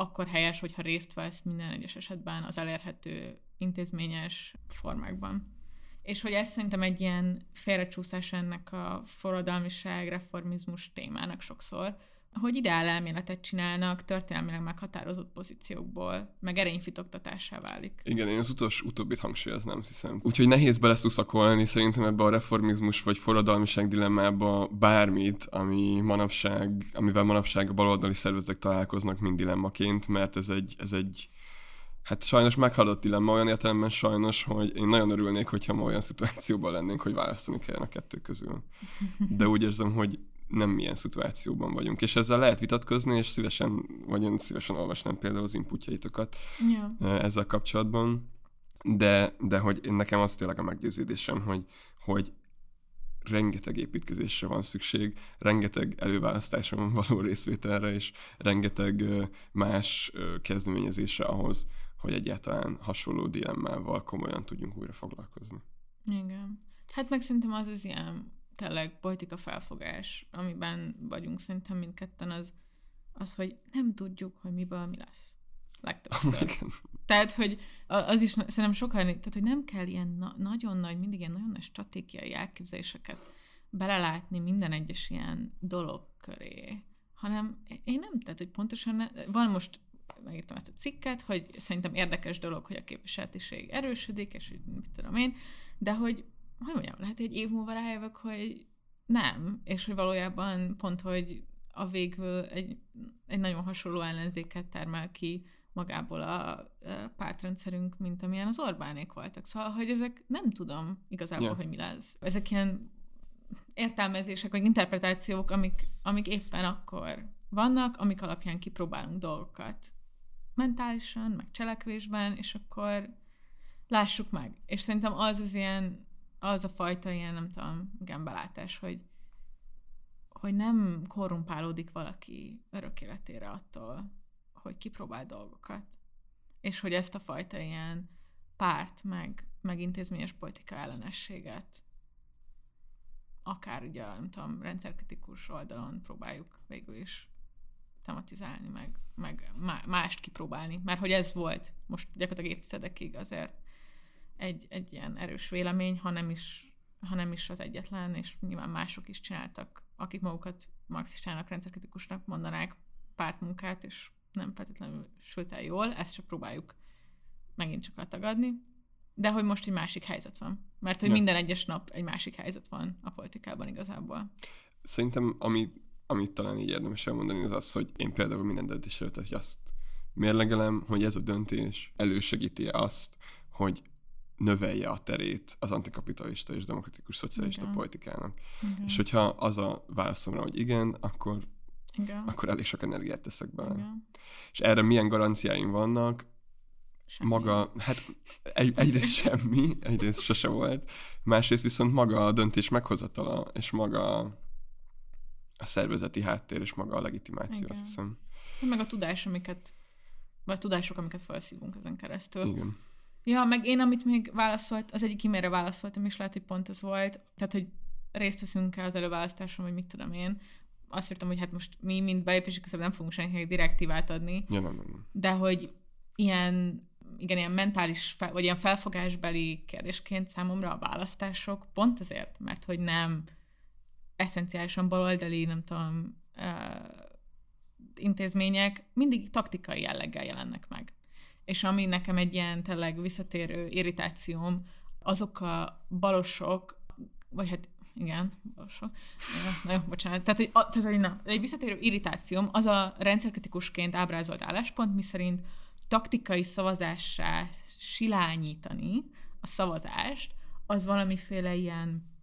akkor helyes, hogyha részt vesz minden egyes esetben az elérhető intézményes formákban. És hogy ez szerintem egy ilyen félrecsúszás ennek a forradalmiság, reformizmus témának sokszor, hogy ideál elméletet csinálnak történelmileg meghatározott pozíciókból, meg erényfitoktatásá válik. Igen, én az utolsó, utóbbit hangsúlyoznám, hiszem. Úgyhogy nehéz beleszuszakolni szerintem ebbe a reformizmus vagy forradalmiság dilemmába bármit, ami manapság, amivel manapság a baloldali szervezetek találkoznak mind dilemmaként, mert ez egy, ez egy Hát sajnos meghalott dilemma olyan értelemben sajnos, hogy én nagyon örülnék, hogyha ma olyan szituációban lennénk, hogy választani kellene a kettő közül. De úgy érzem, hogy nem ilyen szituációban vagyunk. És ezzel lehet vitatkozni, és szívesen, vagy én szívesen olvasnám például az inputjaitokat Ja. ezzel kapcsolatban. De, de hogy nekem az tényleg a meggyőződésem, hogy, hogy rengeteg építkezésre van szükség, rengeteg előválasztáson [LAUGHS] való részvételre, és rengeteg más kezdeményezésre ahhoz, hogy egyáltalán hasonló dilemmával komolyan tudjunk újra foglalkozni. Igen. Hát meg szerintem az az ilyen tényleg politika felfogás, amiben vagyunk szerintem mindketten, az, az, hogy nem tudjuk, hogy miből mi lesz. Legtöbbször. [LAUGHS] Tehát, hogy az is szerintem sokan, tehát, hogy nem kell ilyen na- nagyon nagy, mindig ilyen nagyon nagy stratégiai elképzeléseket belelátni minden egyes ilyen dolog köré, hanem én nem, tehát, hogy pontosan ne, van most megírtam ezt a cikket, hogy szerintem érdekes dolog, hogy a képviseletiség erősödik, és hogy mit tudom én, de hogy, hogy mondjam, lehet, egy év múlva rájövök, hogy nem, és hogy valójában pont, hogy a végül egy, egy nagyon hasonló ellenzéket termel ki magából a pártrendszerünk, mint amilyen az Orbánék voltak. Szóval, hogy ezek nem tudom igazából, yeah. hogy mi lesz. Ezek ilyen értelmezések, vagy interpretációk, amik, amik éppen akkor vannak, amik alapján kipróbálunk dolgokat mentálisan, meg cselekvésben, és akkor lássuk meg. És szerintem az az ilyen, az a fajta ilyen, nem tudom, igen, belátás, hogy, hogy nem korrumpálódik valaki örök életére attól, hogy kipróbál dolgokat. És hogy ezt a fajta ilyen párt, meg, meg intézményes politika ellenességet akár ugye, nem tudom, rendszerkritikus oldalon próbáljuk végül is tematizálni, meg, meg má- mást kipróbálni. Mert hogy ez volt most gyakorlatilag évtizedekig azért egy, egy ilyen erős vélemény, ha nem is, ha nem is az egyetlen, és nyilván mások is csináltak, akik magukat marxistának, rendszerkritikusnak mondanák pártmunkát, és nem feltétlenül sült el jól, ezt csak próbáljuk megint csak letagadni. De hogy most egy másik helyzet van. Mert hogy Ja. minden egyes nap egy másik helyzet van a politikában igazából. Szerintem, ami, amit talán így érdemes elmondani, az az, hogy én például minden döntés előtt hogy azt mérlegelem, hogy ez a döntés elősegíti azt, hogy növelje a terét az antikapitalista és demokratikus szocialista Igen. politikának. Igen. És hogyha az a válaszomra, hogy igen, akkor, Igen. akkor elég sok energiát teszek bele. Igen. És erre milyen garanciáim vannak, Semmi. maga, hát egy, egyrészt [LAUGHS] semmi, egyrészt sose volt, másrészt viszont maga a döntés meghozatala, és maga a szervezeti háttér, és maga a legitimáció, Igen. azt hiszem. Meg a tudás, amiket, vagy a tudások, amiket felszívunk ezen keresztül. Igen. Ja, meg én, amit még válaszolt, az egyik e-mailre válaszoltam, és lehet, hogy pont ez volt, tehát, hogy részt veszünk-e az előválasztáson, vagy mit tudom én. Azt írtam, hogy hát most mi, mint belépési közben nem fogunk senkinek direktívát adni, Ja, nem, nem, nem. de hogy ilyen, igen, ilyen mentális, fel, vagy ilyen felfogásbeli kérdésként számomra a választások pont ezért, mert hogy nem eszenciálisan baloldali, nem tudom, uh, intézmények mindig taktikai jelleggel jelennek meg. És ami nekem egy ilyen tényleg visszatérő irritációm, azok a balosok, vagy hát igen, balosok, na jó, bocsánat, tehát, hogy, a, tehát, hogy na, egy visszatérő irritációm az a rendszerkritikusként ábrázolt álláspont, miszerint taktikai szavazássá silányítani a szavazást, az valamiféle ilyen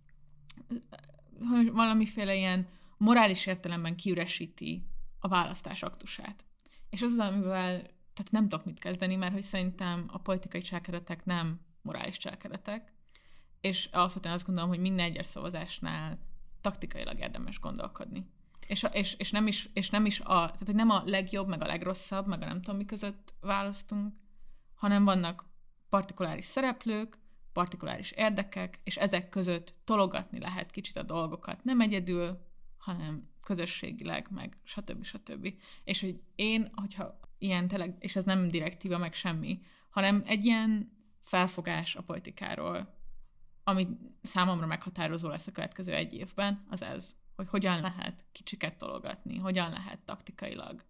valamiféle ilyen morális értelemben kiüresíti a választás aktusát. És az, amivel tehát nem tudok mit kezdeni, mert hogy szerintem a politikai cselekedetek nem morális cselekedetek, és alapvetően azt gondolom, hogy minden egyes szavazásnál taktikailag érdemes gondolkodni. És, a, és, és, nem is, és nem is a, tehát hogy nem a legjobb, meg a legrosszabb, meg a nem tudom mi között választunk, hanem vannak partikuláris szereplők, partikuláris érdekek, és ezek között tologatni lehet kicsit a dolgokat, nem egyedül, hanem közösségileg, meg stb. stb. És hogy én, hogyha ilyen tényleg, és ez nem direktíva, meg semmi, hanem egy ilyen felfogás a politikáról, ami számomra meghatározó lesz a következő egy évben, az ez, hogy hogyan lehet kicsiket tologatni, hogyan lehet taktikailag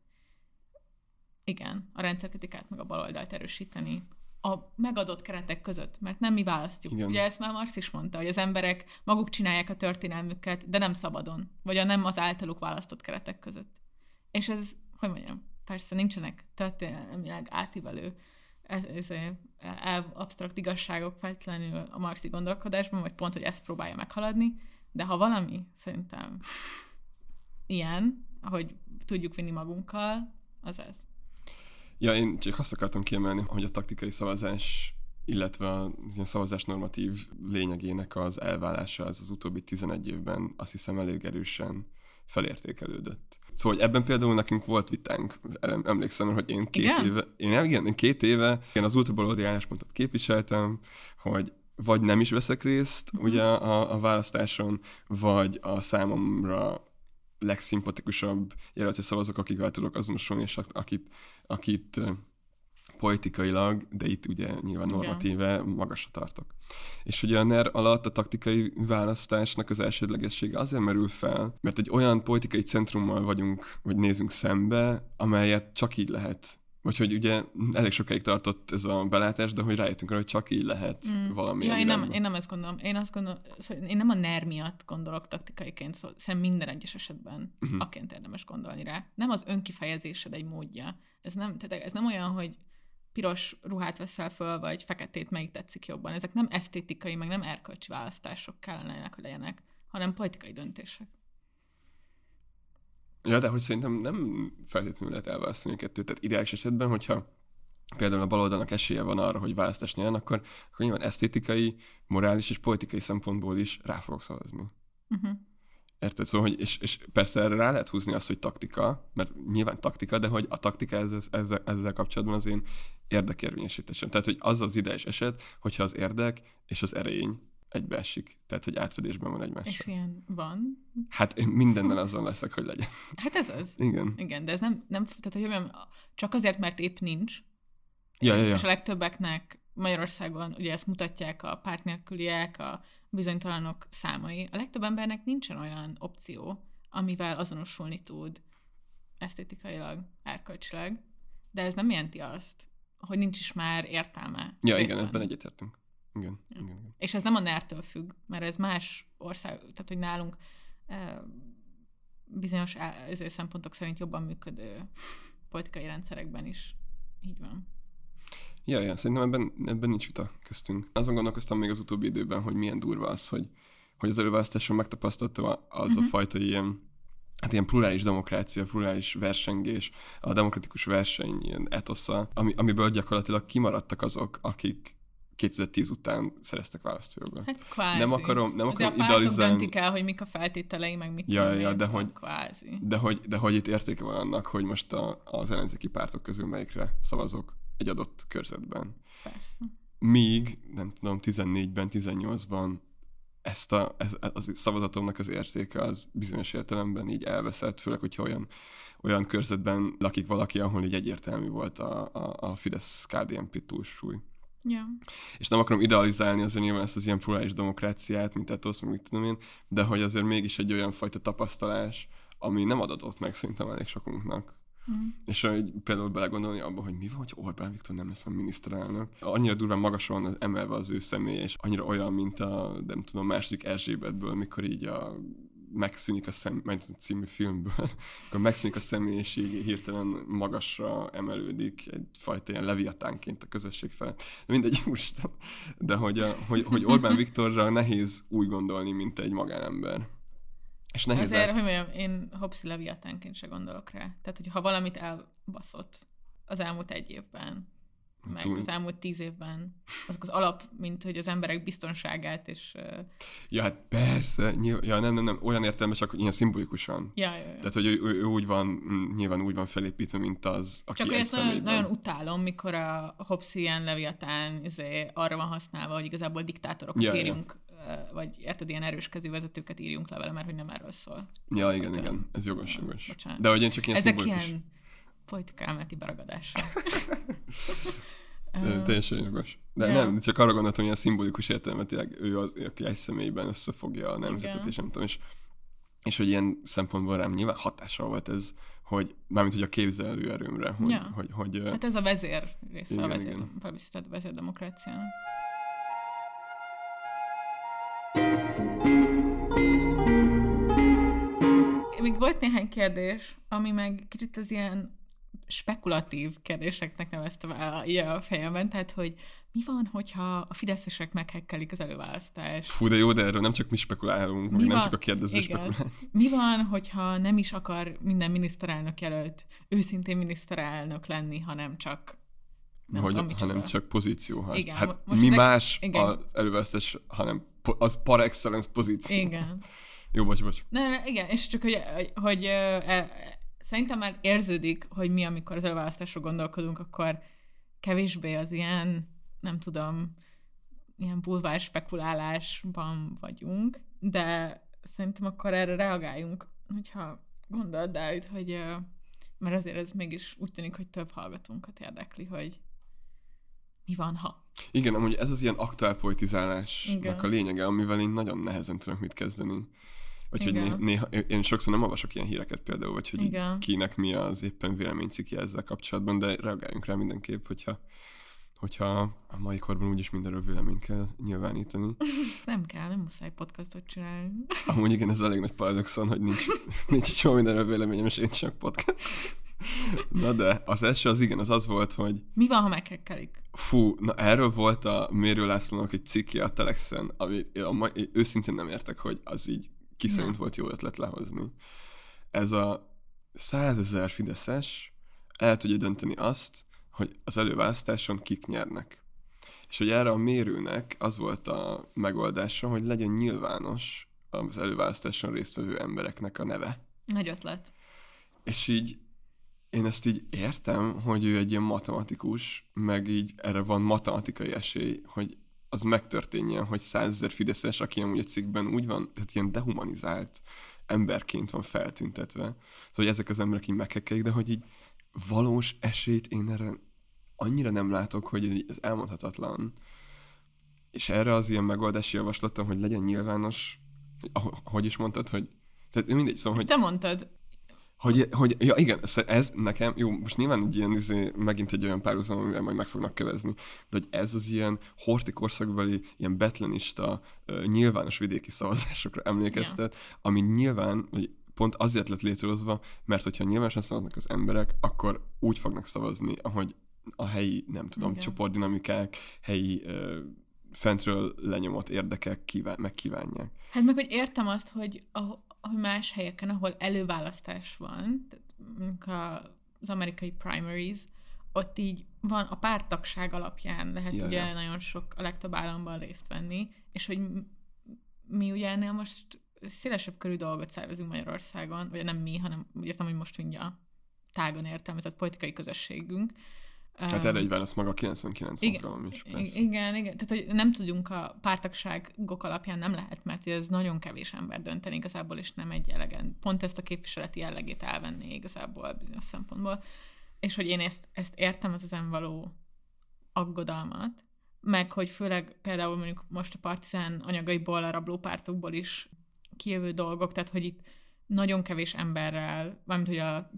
igen, a rendszerkritikát meg a baloldalt erősíteni a megadott keretek között, mert nem mi választjuk. Igen. Ugye ezt már Marx is mondta, hogy az emberek maguk csinálják a történelmüket, de nem szabadon, vagy a nem az általuk választott keretek között. És ez, hogy mondjam, persze nincsenek történelmileg átívelő ez, ez el, absztrakt igazságok feltétlenül a marxi gondolkodásban, vagy pont, hogy ezt próbálja meghaladni, de ha valami szerintem ilyen, hogy tudjuk vinni magunkkal, az ez. Ja, én csak azt akartam kiemelni, hogy a taktikai szavazás illetve a szavazás normatív lényegének az elválása az az utóbbi 11 évben azt hiszem elég erősen felértékelődött. Szóval hogy ebben például nekünk volt vitánk, emlékszem, hogy én két igen? éve, én, igen, én két éve én az ultrabalódi álláspontot képviseltem, hogy vagy nem is veszek részt uh-huh. ugye a, a választáson, vagy a számomra legszimpatikusabb jelölti szavazók, akikvel tudok azonosulni, és akit, akit politikailag, de itt ugye nyilván normatíve magasra tartok. És ugye a NER alatt a taktikai választásnak az elsődlegessége azért merül fel, mert egy olyan politikai centrummal vagyunk, vagy nézünk szembe, amelyet csak így lehet vagy hogy ugye elég sokáig tartott ez a belátás, de hogy rájöttünk arra, hogy csak így lehet mm. valami. Ja, én nem, én nem ezt gondolom. Én azt gondolom, szóval én nem a NER miatt gondolok taktikaiként, szóval szerintem minden egyes esetben uh-huh. aként érdemes gondolni rá. Nem az önkifejezésed egy módja. Ez nem, tehát ez nem olyan, hogy piros ruhát veszel föl, vagy feketét, melyik tetszik jobban. Ezek nem esztétikai, meg nem erkölcsi választások kellene, hogy legyenek, hanem politikai döntések. Ja, de hogy szerintem nem feltétlenül lehet elválasztani a kettőt. Tehát ideális esetben, hogyha például a baloldalnak esélye van arra, hogy választást nyerjen, akkor, akkor nyilván esztétikai, morális és politikai szempontból is rá fogok szavazni. Uh-huh. Érted? Szóval, hogy, és, és persze erre rá lehet húzni azt, hogy taktika, mert nyilván taktika, de hogy a taktika ezzel, ezzel, ezzel kapcsolatban az én érdekérvényesítésem. Tehát, hogy az az ideális eset, hogyha az érdek és az erény egybeesik. Tehát, hogy átfedésben van egymással. És ilyen van? Hát én mindennel [LAUGHS] azon leszek, hogy legyen. Hát ez az. Igen. Igen, de ez nem, nem tehát, hogy mondjam, csak azért, mert épp nincs. Ja, ja, ja. És a legtöbbeknek Magyarországon, ugye ezt mutatják a párt nélküliek, a bizonytalanok számai. A legtöbb embernek nincsen olyan opció, amivel azonosulni tud esztétikailag, erkölcsileg, de ez nem jelenti azt, hogy nincs is már értelme. Ja, igen, ebben egyetértünk. Igen, ja. igen, igen. És ez nem a NER-től függ, mert ez más ország, tehát hogy nálunk e, bizonyos ezért szempontok szerint jobban működő politikai rendszerekben is így van. Ja, ja, szerintem ebben, ebben nincs vita köztünk. Azon gondolkoztam még az utóbbi időben, hogy milyen durva az, hogy, hogy az előválasztáson megtapasztaltam az uh-huh. a mhm. fajta ilyen hát ilyen plurális demokrácia, plurális versengés, a demokratikus verseny ilyen etosza, ami, amiből gyakorlatilag kimaradtak azok, akik 2010 után szereztek választójogot. Hát kvázi. Nem akarom, nem akarom idealizálni. döntik el, hogy mik a feltételei, meg mit ja, ja, de hogy, kvázi. De hogy, de hogy itt értéke van annak, hogy most a, az ellenzéki pártok közül melyikre szavazok egy adott körzetben. Persze. Míg, nem tudom, 14-ben, 18-ban ezt a, ez, az szavazatomnak az értéke az bizonyos értelemben így elveszett, főleg, hogyha olyan, olyan körzetben lakik valaki, ahol így egyértelmű volt a, a, a Fidesz-KDNP túlsúly. Ja. És nem akarom idealizálni azért nyilván ezt az ilyen plurális demokráciát, mint etosz, meg mit tudom én, de hogy azért mégis egy olyan fajta tapasztalás, ami nem adatott meg szerintem elég sokunknak. Mm. És hogy például belegondolni abba, hogy mi van, hogy Orbán Viktor nem lesz a miniszterelnök. Annyira durván magasan van emelve az ő személy, és annyira olyan, mint a, nem tudom, második Erzsébetből, mikor így a megszűnik a szem, című filmből, [LAUGHS] akkor megszűnik a személyiség, hirtelen magasra emelődik egyfajta ilyen leviatánként a közösség felett. De mindegy, [LAUGHS] úristen. De hogy, a, hogy, hogy Orbán Viktorra nehéz úgy gondolni, mint egy magánember. És nehéz Azért, hogy mondjam, én Hopsi leviatánként se gondolok rá. Tehát, hogy ha valamit elbaszott az elmúlt egy évben, meg Túl... az elmúlt tíz évben. Azok az alap, mint hogy az emberek biztonságát és... Ja, hát persze. Nyilv... Ja, nem, nem, nem. Olyan értelme, csak ilyen szimbolikusan. Ja, ja, ja. Tehát, hogy ő, ő, úgy van, mm, nyilván úgy van felépítve, mint az, aki Csak ezt nagyon, nagyon, utálom, mikor a Hobbes ilyen Leviatán izé, arra van használva, hogy igazából diktátorokat ja, írjunk, ja. Vagy érted, ilyen erős kezű vezetőket írjunk le vele, mert hogy nem erről szól. Ja, igen, igen. igen. Ez jogos, jogos. Bocsánat. De hogy én csak ilyen Ezek szimbolikus... ilyen politikámeti beragadásra. [LAUGHS] Teljesen jogos. De yeah. nem, csak arra gondoltam, hogy ilyen szimbolikus értelmetileg ő az, aki egy személyben összefogja a nemzetet, Igen. és nem tudom, és, és hogy ilyen szempontból rám nyilván hatással volt ez, hogy mármint hogy a képzelő erőmre, hogy, ja. hogy, hogy, Hát ez a vezér része, igen, a vezér, a vezérdemokrácia. Még volt néhány kérdés, ami meg kicsit az ilyen spekulatív kérdéseknek neveztem el a, a fejemben, tehát hogy mi van, hogyha a fideszesek meghekkelik az előválasztást? Fú, de jó, de erről nem csak mi spekulálunk, mi nem csak a kérdező spekulál. Mi van, hogyha nem is akar minden miniszterelnök jelölt őszintén miniszterelnök lenni, hanem csak nem hogy, tudom, hanem csak pozíció. Hát, igen, hát mi ezek, más igen. az előválasztás, hanem po- az par excellence pozíció. Igen. Jó, bocs, bocs. Ne, ne, igen, és csak, hogy, hogy, hogy e, szerintem már érződik, hogy mi, amikor az előválasztásról gondolkodunk, akkor kevésbé az ilyen, nem tudom, ilyen bulvár spekulálásban vagyunk, de szerintem akkor erre reagáljunk, hogyha gondolod, Dávid, hogy mert azért ez mégis úgy tűnik, hogy több hallgatónkat érdekli, hogy mi van, ha. Igen, amúgy ez az ilyen aktuál politizálásnak Igen. a lényege, amivel én nagyon nehezen tudok mit kezdeni. Vagy hogy néha, néha, én sokszor nem olvasok ilyen híreket például, vagy hogy Igen. kinek mi az éppen véleménycikje ezzel kapcsolatban, de reagáljunk rá mindenképp, hogyha hogyha a mai korban úgyis mindenről véleményt kell nyilvánítani. [LAUGHS] Nem kell, nem muszáj podcastot csinálni. [LAUGHS] Amúgy igen, ez elég nagy paradoxon, hogy nincs, [LAUGHS] nincs csomó mindenről véleményem, és én csak podcast. Na de, az első az igen, az az volt, hogy... Mi van, ha meghekkelik? Fú, na erről volt a Mérő Lászlónak egy cikkje a Telexen, ami a mai, őszintén nem értek, hogy az így ki szerint ne. volt jó ötlet lehozni. Ez a százezer Fideszes el tudja dönteni azt, hogy az előválasztáson kik nyernek. És hogy erre a mérőnek az volt a megoldása, hogy legyen nyilvános az előválasztáson résztvevő embereknek a neve. Nagy ötlet. És így én ezt így értem, hogy ő egy ilyen matematikus, meg így erre van matematikai esély, hogy az megtörténjen, hogy százezer Fideszes, aki amúgy a cikkben úgy van, tehát ilyen dehumanizált emberként van feltüntetve. Szóval, hogy ezek az emberek így meghekelik, de hogy így valós esélyt én erre annyira nem látok, hogy ez elmondhatatlan. És erre az ilyen megoldási javaslatom, hogy legyen nyilvános, hogy is mondtad, hogy tehát mindegy, szóval, hogy... Te mondtad, hogy, hogy, ja igen, ez nekem, jó, most nyilván egy ilyen, izé, megint egy olyan párhuzam, amivel majd meg fognak kevezni, de hogy ez az ilyen horti korszakbeli, ilyen betlenista, nyilvános vidéki szavazásokra emlékeztet, ja. ami nyilván, hogy pont azért lett létrehozva, mert hogyha nyilvánosan szavaznak az emberek, akkor úgy fognak szavazni, ahogy a helyi, nem tudom, Igen. csoportdinamikák, helyi uh, fentről lenyomott érdekek kíván, megkívánják. Hát meg, hogy értem azt, hogy a, más helyeken, ahol előválasztás van, tehát az amerikai primaries, ott így van a pártagság alapján lehet ja, ugye ja. nagyon sok, a legtöbb államban részt venni, és hogy mi ugye ennél most szélesebb körű dolgot szervezünk Magyarországon, vagy nem mi, hanem úgy értem, hogy most mindjárt tágon értelmezett politikai közösségünk, Hát erre egy válasz maga a 99 igen, mozgalom is, persze. Igen, igen. Tehát, hogy nem tudunk a pártagságok alapján nem lehet, mert ez nagyon kevés ember dönteni igazából, és nem egy elegen. Pont ezt a képviseleti jellegét elvenni igazából bizonyos szempontból. És hogy én ezt, ezt értem, az ezen való aggodalmat, meg hogy főleg például mondjuk most a partizán anyagaiból, a rablópártokból is kijövő dolgok, tehát hogy itt nagyon kevés emberrel, valamint hogy a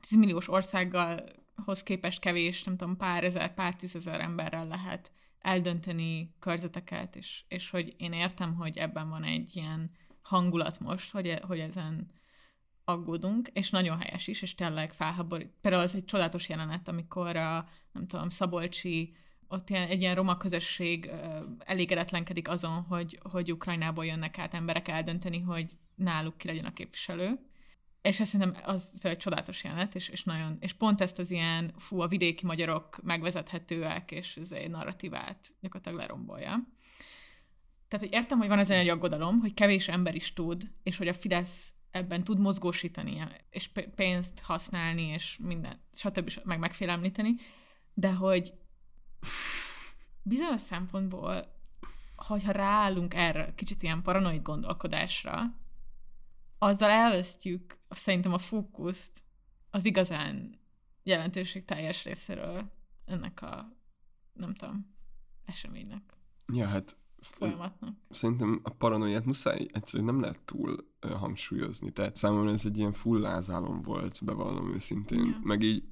10 milliós országgal hoz képest kevés, nem tudom, pár ezer, pár tízezer emberrel lehet eldönteni körzeteket, és, és hogy én értem, hogy ebben van egy ilyen hangulat most, hogy, hogy ezen aggódunk, és nagyon helyes is, és tényleg felháborít. Például az egy csodálatos jelenet, amikor a, nem tudom, Szabolcsi, ott ilyen, egy ilyen roma közösség elégedetlenkedik azon, hogy, hogy Ukrajnából jönnek át emberek eldönteni, hogy náluk ki legyen a képviselő és ezt szerintem az egy csodálatos jelenet, és, és, nagyon, és pont ezt az ilyen, fú, a vidéki magyarok megvezethetőek, és ez egy narratívát gyakorlatilag lerombolja. Tehát, hogy értem, hogy van ez egy aggodalom, hogy kevés ember is tud, és hogy a Fidesz ebben tud mozgósítani, és pénzt használni, és minden, stb. meg megfélemlíteni, de hogy bizonyos szempontból, hogyha ráállunk erre kicsit ilyen paranoid gondolkodásra, azzal elvesztjük szerintem a fókuszt az igazán jelentőség teljes részéről ennek a, nem tudom, eseménynek. Ja, hát folyamatnak. Szerintem a paranoiát muszáj egyszerűen nem lehet túl hangsúlyozni. Tehát számomra ez egy ilyen full lázálom volt, bevallom őszintén. Ja. Meg így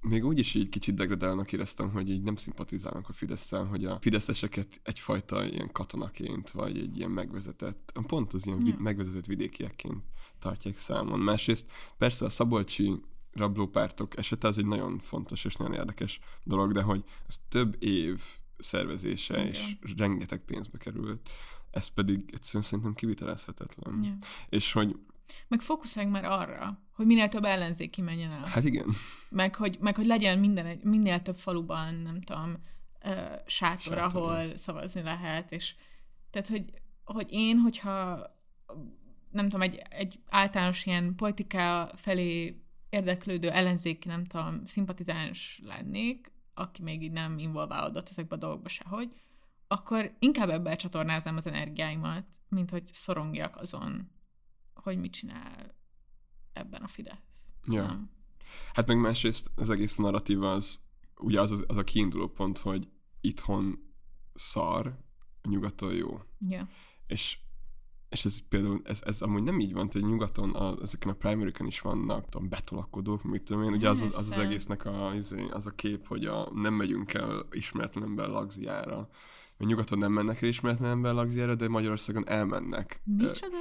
még úgy is így kicsit degradálnak éreztem, hogy így nem szimpatizálnak a fidesz hogy a fideszeseket egyfajta ilyen katonaként, vagy egy ilyen megvezetett, pont az ilyen ja. vid- megvezetett vidékiekként tartják számon. Másrészt persze a Szabolcsi rablópártok esete az egy nagyon fontos és nagyon érdekes dolog, de hogy ez több év szervezése, Igen. és rengeteg pénzbe került, ez pedig egyszerűen szerintem kivitelezhetetlen. Ja. És hogy, Meg fókuszáljunk már arra, hogy minél több ellenzéki menjen el. hát igen, meg hogy, meg hogy legyen minden, minél több faluban, nem tudom, sátor, Sátor, ahol szavazni lehet, és tehát, hogy, hogy én, hogyha nem tudom, egy, egy általános ilyen politika felé érdeklődő ellenzéki, nem tudom, szimpatizáns lennék, aki még így nem involválódott ezekbe a dolgokba sehogy, akkor inkább ebbe csatornáznám az energiáimat, mint hogy szorongjak azon, hogy mit csinál ebben a Fidesz. Ja. Nem. Hát meg másrészt az egész narratíva az, ugye az, az, az a kiinduló pont, hogy itthon szar, a nyugaton jó. Ja. És, és ez például, ez, ez amúgy nem így van, hogy nyugaton, a, ezeken a primary is vannak, tudom, betolakodók, mit tudom én, ugye az, az, az, az egésznek a, izé, az a kép, hogy a, nem megyünk el ismeretlen ember lagziára. Mert nyugaton nem mennek el ismeretlen ember lagziára, de Magyarországon elmennek. Ö, Micsoda?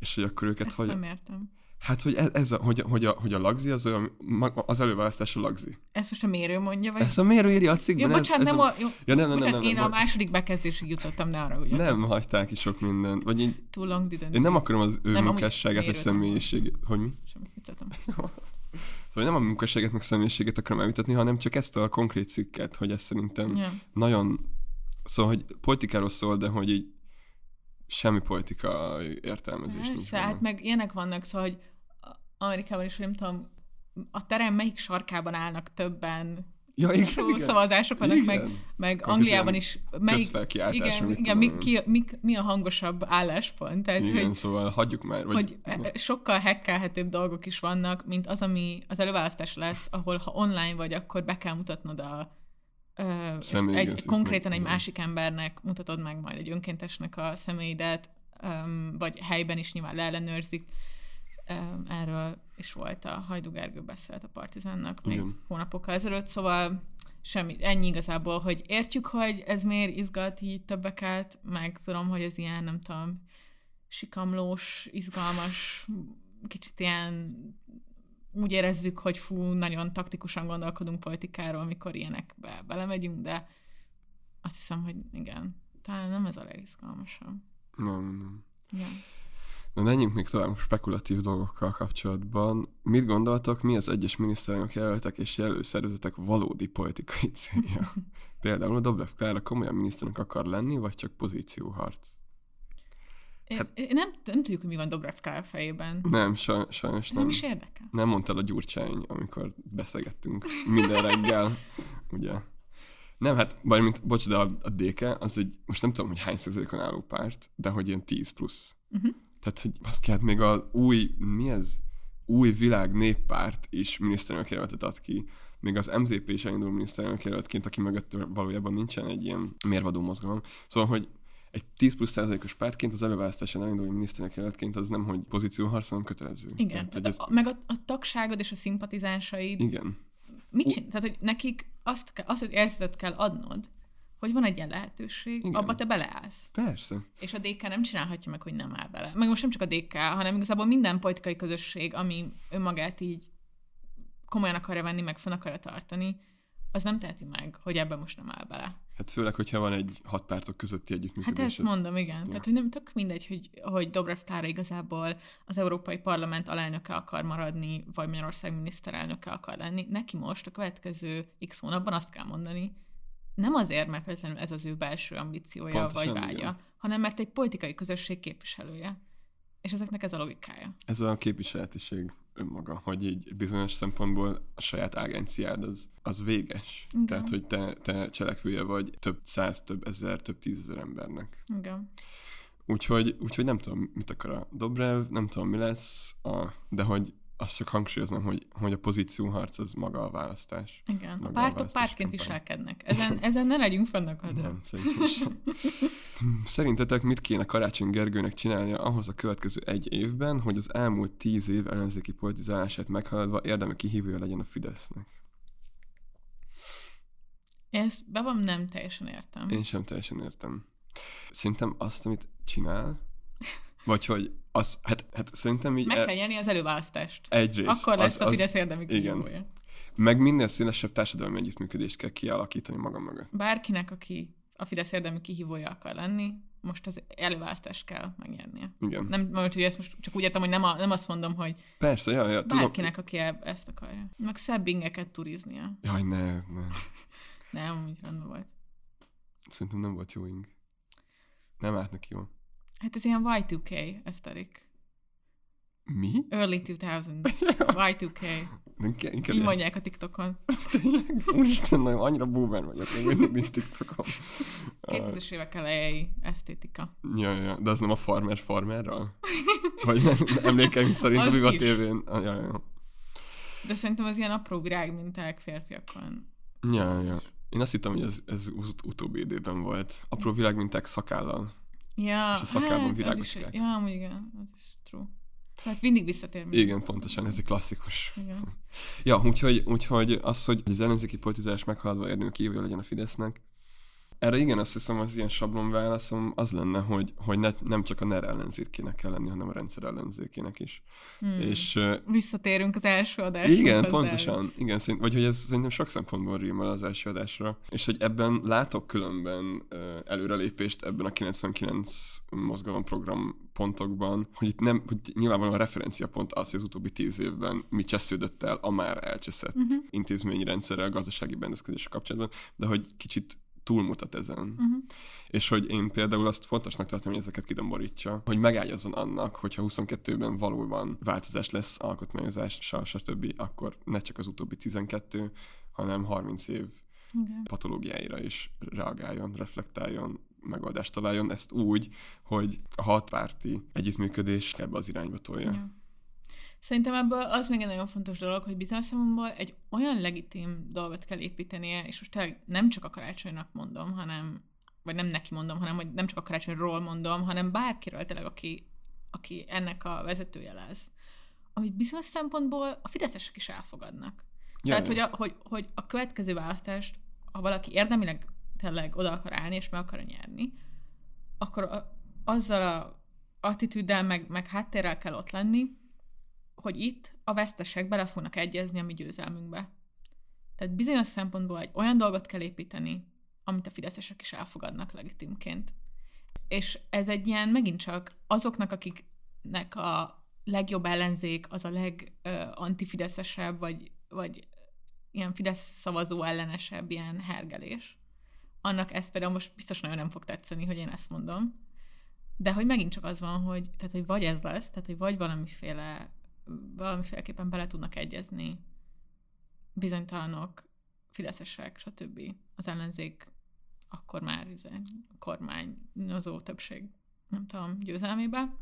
És hogy akkor őket Ezt hogy... nem értem. Hát, hogy ez, ez a, hogy, a, hogy, a, hogy a lagzi az olyan, az előválasztás a lagzi. Ezt most a mérő mondja, vagy? Ezt a mérő írja a cikkben. Jó, bocsánat, ez nem, a... a... jó, Ja, nem, nem, bocsánat, nem, nem, én a nem. második bekezdésig jutottam, ne arra ugye. Nem hagyták ki sok mindent. Vagy így, Too long didn't én nem akarom az ő Nem, munkásságát, nem személyiségét. Hogy mi? Semmit vicceltem. [LAUGHS] Szóval nem a munkásságet, meg személyiséget akarom elvitatni, hanem csak ezt a konkrét cikket, hogy ez szerintem Ja. nagyon... Szóval, hogy politikáról szól, de hogy így semmi politikai értelmezés Persze, hát meg ilyenek vannak, szóval, hogy Amerikában is, hogy nem tudom, a terem melyik sarkában állnak többen, Ja, igen, igen. szavazások vannak, meg, Igen. meg Konkrét Angliában is. Melyik, igen, mit igen tudom mi, ki, mi, mi, a hangosabb álláspont? Tehát, Igen, hogy, szóval hagyjuk már. Vagy, hogy e- sokkal hekkelhetőbb dolgok is vannak, mint az, ami az előválasztás lesz, ahol ha online vagy, akkor be kell mutatnod a ö, és Személyigazít, egy, konkrétan egy másik embernek mutatod meg majd egy önkéntesnek a személyidet, öm, vagy helyben is nyilván leellenőrzik. Öm, Erről is volt a Hajdú Gergő beszélt a Partizánnak még Igen. hónapokkal ezelőtt, szóval semmi, ennyi igazából, hogy értjük, hogy ez miért izgat így többeket, meg tudom, hogy ez ilyen, nem tudom, sikamlós, izgalmas, kicsit ilyen úgy érezzük, hogy fú, nagyon taktikusan gondolkodunk politikáról, amikor ilyenekbe belemegyünk, de azt hiszem, hogy igen, talán nem ez a legizgalmasabb. Nem, nem. Ja. Na menjünk még tovább spekulatív dolgokkal kapcsolatban. Mit gondoltok, mi az egyes miniszterelnök jelöltek és jelölszervezetek valódi politikai célja? [LAUGHS] Például Dobrev Klára komolyan miniszterelnök akar lenni, vagy csak pozícióharc? Hát- én nem, nem tudjuk, hogy mi van Dobrev Kál fejében. Nem, saj, sajnos Nem, nem. is érdekel. Nem mondta a Gyurcsány, amikor beszélgettünk minden reggel, [LAUGHS] ugye? Nem, hát, bármint, bocs, de a, a DK, az egy, most nem tudom, hogy hány százalékon álló párt, de hogy ilyen 10 plusz. Uh-huh. Tehát, hogy azt kell, még az új, mi ez? Új világ néppárt is miniszterelnök jelöltet ad ki. Még az MZP is elindul miniszterelnök jelöltként, aki mögött valójában nincsen egy ilyen mérvadó mozgalom. Szóval, hogy egy 10 plusz százalékos pártként az előválasztáson elinduló miniszterelnök jelöltként az nem, hogy pozícióharc, hanem kötelező. Igen, Tehát, tehát ez, a, meg a, a tagságod és a szimpatizánsaid, Igen. mit csin- Tehát, hogy nekik azt, kell, azt, hogy érzetet kell adnod, hogy van egy ilyen lehetőség, Igen. abba te beleállsz. Persze. És a DK nem csinálhatja meg, hogy nem áll bele. Meg most nem csak a DK, hanem igazából minden politikai közösség, ami önmagát így komolyan akarja venni, meg fenn akarja tartani, az nem teheti meg, hogy ebben most nem áll bele. Hát főleg, hogyha van egy hat pártok közötti Hát együttműködés. ezt mondom, igen. Ja. Tehát, hogy nem tök mindegy, hogy, hogy Dobrev Klára igazából az Európai Parlament alelnöke akar maradni, vagy Magyarország miniszterelnöke akar lenni. Neki most a következő x hónapban azt kell mondani, nem azért, mert feltétlenül ez az ő belső ambíciója Pontosan, vagy vágya, igen. hanem mert egy politikai közösség képviselője. És ezeknek ez a logikája. Ez a képviseletiség önmaga, hogy így bizonyos szempontból a saját agenciád az, az véges. Igen. Tehát, hogy te, te cselekvője vagy több száz, több ezer, több tízezer embernek. Igen. Úgyhogy, úgyhogy nem tudom, mit akar a Dobrev, nem tudom, mi lesz, a, de hogy azt csak hangsúlyoznom, hogy, hogy a pozícióharc az maga a választás. Igen. A Maga a pártok választási pártként kampány. viselkednek. Ezen, [LAUGHS] ezen ne legyünk fennakadva. Nem, szerintem sem. [LAUGHS] Szerintetek mit kéne Karácsony Gergőnek csinálnia ahhoz a következő egy évben, hogy az elmúlt tíz év ellenzéki politizálását meghaladva érdemi kihívója legyen a Fidesznek? Ezt be van nem teljesen értem. Én sem teljesen értem. Szerintem azt, amit csinál, Vagy hogy az, hát, hát szerintem így... Meg e- kell nyerni az előválasztást. Egyrészt. Akkor lesz az, a Fidesz érdemi igen. Meg minél szélesebb társadalmi együttműködést kell kialakítani maga mögött. Bárkinek, aki a Fidesz érdemi kihívója akar lenni, most az előválasztást kell megnyernie. Igen. Nem, mert ugye ezt most csak úgy értem, hogy nem, a, nem azt mondom, hogy Persze, ja, ja, tudom. bárkinek, aki e- ezt akarja. Meg szebb ingeket turiznia. Jaj, ne, ne. Nem, úgy rendben volt. Szerintem nem volt jó ing. Nem állt neki jól. Hát ez ilyen Y2K eszterik. Mi? Early 2000. [LAUGHS] Y2K. De inkább, Így mondják a TikTokon. [LAUGHS] Tényleg? Úristen, nagyon annyira boomer vagyok, még mindig nincs TikTokom. 2000-es évek elejei esztétika. Ja, ja, de az nem a farmer farmerral? Vagy nem, emlékeim szerint a Viva tévén. Ah, ja, ja. De szerintem az ilyen apró virágminták férfiakon. Ja, ja. Én azt hittem, hogy ez, ez ut- utóbbi időben volt. Apró világminták szakállal. Ja, És a szakában hát, az virágoskák. is, ja, amúgy igen, az is true. Hát mindig visszatér mindig. Igen, pontosan, ez egy klasszikus. Igen. Ja, úgyhogy, úgyhogy az, hogy az ellenzéki politizálás meghaladva érdemű kívülje legyen a Fidesznek, erre igen, azt hiszem, az ilyen sablon válaszom az lenne, hogy, hogy ne, nem csak a NER ellenzékének kell lenni, hanem a rendszer ellenzékének is. Hmm. És Visszatérünk az első adáshoz. igen, pontosan. Igen, szerint, vagy hogy ez szerintem sok szempontból rímel az első adásra. És hogy ebben látok különben előrelépést ebben a 99 mozgalomprogram pontokban, hogy itt nem, hogy nyilvánvalóan a referenciapont az, hogy az utóbbi tíz évben mi csesződött el a már elcseszett uh-huh. intézményi rendszerrel, gazdasági berendezkedéssel kapcsolatban, de hogy kicsit túlmutat ezen. Uh-huh. És hogy én például azt fontosnak tartom, hogy ezeket kidomborítsa, hogy megágyazzon annak, hogyha 22-ben valóban változás lesz, alkotmányozás, stb., akkor ne csak az utóbbi 12, hanem 30 év Igen. patológiáira is reagáljon, reflektáljon, megoldást találjon, ezt úgy, hogy a hatpárti együttműködés ebbe az irányba tolja. Ja. Szerintem ebből az még egy nagyon fontos dolog, hogy bizonyos számomból egy olyan legitim dolgot kell építenie, és most tényleg nem csak a karácsonynak mondom, hanem, vagy nem neki mondom, hanem hogy nem csak a karácsonyról mondom, hanem bárkiről tényleg, aki, aki ennek a vezetője lesz, amit bizonyos szempontból a fideszesek is elfogadnak. Ja, Tehát, hogy a, hogy, hogy a következő választást, ha valaki érdemileg tényleg oda akar állni, és meg akar nyerni, akkor a, azzal a attitűddel, meg, meg háttérrel kell ott lenni, hogy itt a vesztesek bele fognak egyezni a mi győzelmünkbe. Tehát bizonyos szempontból egy olyan dolgot kell építeni, amit a fideszesek is elfogadnak legitimként. És ez egy ilyen megint csak azoknak, akiknek a legjobb ellenzék, az a legantifideszesebb, vagy, vagy ilyen Fidesz szavazó ellenesebb ilyen hergelés. Annak ez például most biztos nagyon nem fog tetszeni, hogy én ezt mondom. De hogy megint csak az van, hogy, tehát, hogy vagy ez lesz, tehát hogy vagy valamiféle, valamiféleképpen bele tudnak egyezni bizonytalanok, fideszesek, stb. az ellenzék, akkor már kormányozó többség, nem tudom, győzelmébe,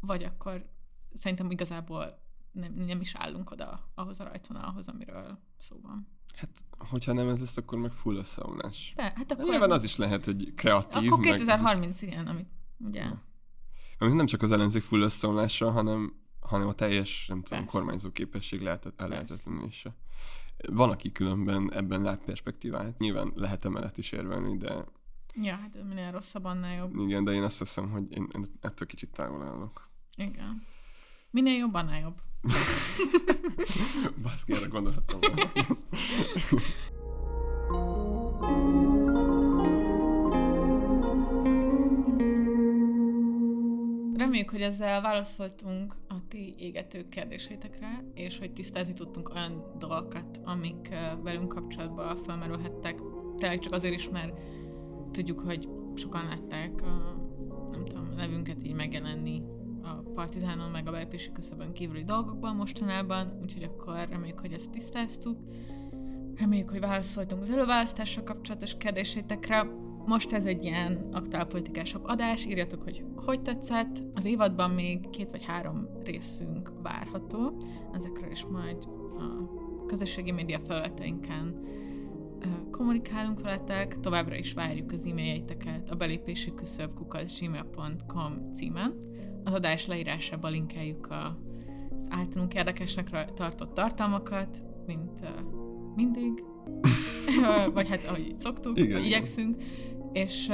vagy akkor szerintem igazából nem, nem is állunk oda ahhoz a rajtvonalhoz, amiről szó van. Hát, hogyha nem ez lesz, akkor meg full összeomlás. De, hát akkor, Nyilván az is lehet, hogy kreatív. akkor meg- 2030, igen, amit ugye... Ja. Amit nem csak az ellenzék full összeomlása, hanem, hanem a teljes, nem tudom, Persze. kormányzó képesség lehet, ellehetetlenése. Van, aki különben ebben lát perspektívát. Nyilván lehet emellett is érvelni, de Ja, hát minél rosszabb, annál jobb. igen, de én azt hiszem, hogy én, én ettől kicsit távol állok. Igen. Minél jobb, annál jobb. [LAUGHS] Baszki, erre gondolhattam [LAUGHS] Reméljük, hogy ezzel válaszoltunk a ti égető kérdésétekre, és hogy tisztázni tudtunk olyan dolgokat, amik velünk kapcsolatban felmerülhettek. Tényleg csak azért is, mert tudjuk, hogy sokan látták a, nem tudom, nevünket így megjelenni a Partizánon, meg a belépési küszöbön kívüli dolgokban mostanában, úgyhogy akkor reméljük, hogy ezt tisztáztuk. Reméljük, hogy válaszoltunk az előválasztással kapcsolatos kérdésétekre. Most ez egy ilyen aktuálpolitikásabb adás, írjatok, hogy hogy tetszett. Az évadban még két vagy három részünk várható, ezekről is majd a közösségi média felületeinken kommunikálunk veletek, továbbra is várjuk az e-mailjegyeket a belépési küszöb gmail.com címen. Az adás leírásában linkeljük a, az általunk érdekesnek tartott tartalmakat, mint ö, mindig, [LAUGHS] vagy hát ahogy így szoktuk, Igen, vagy igen. És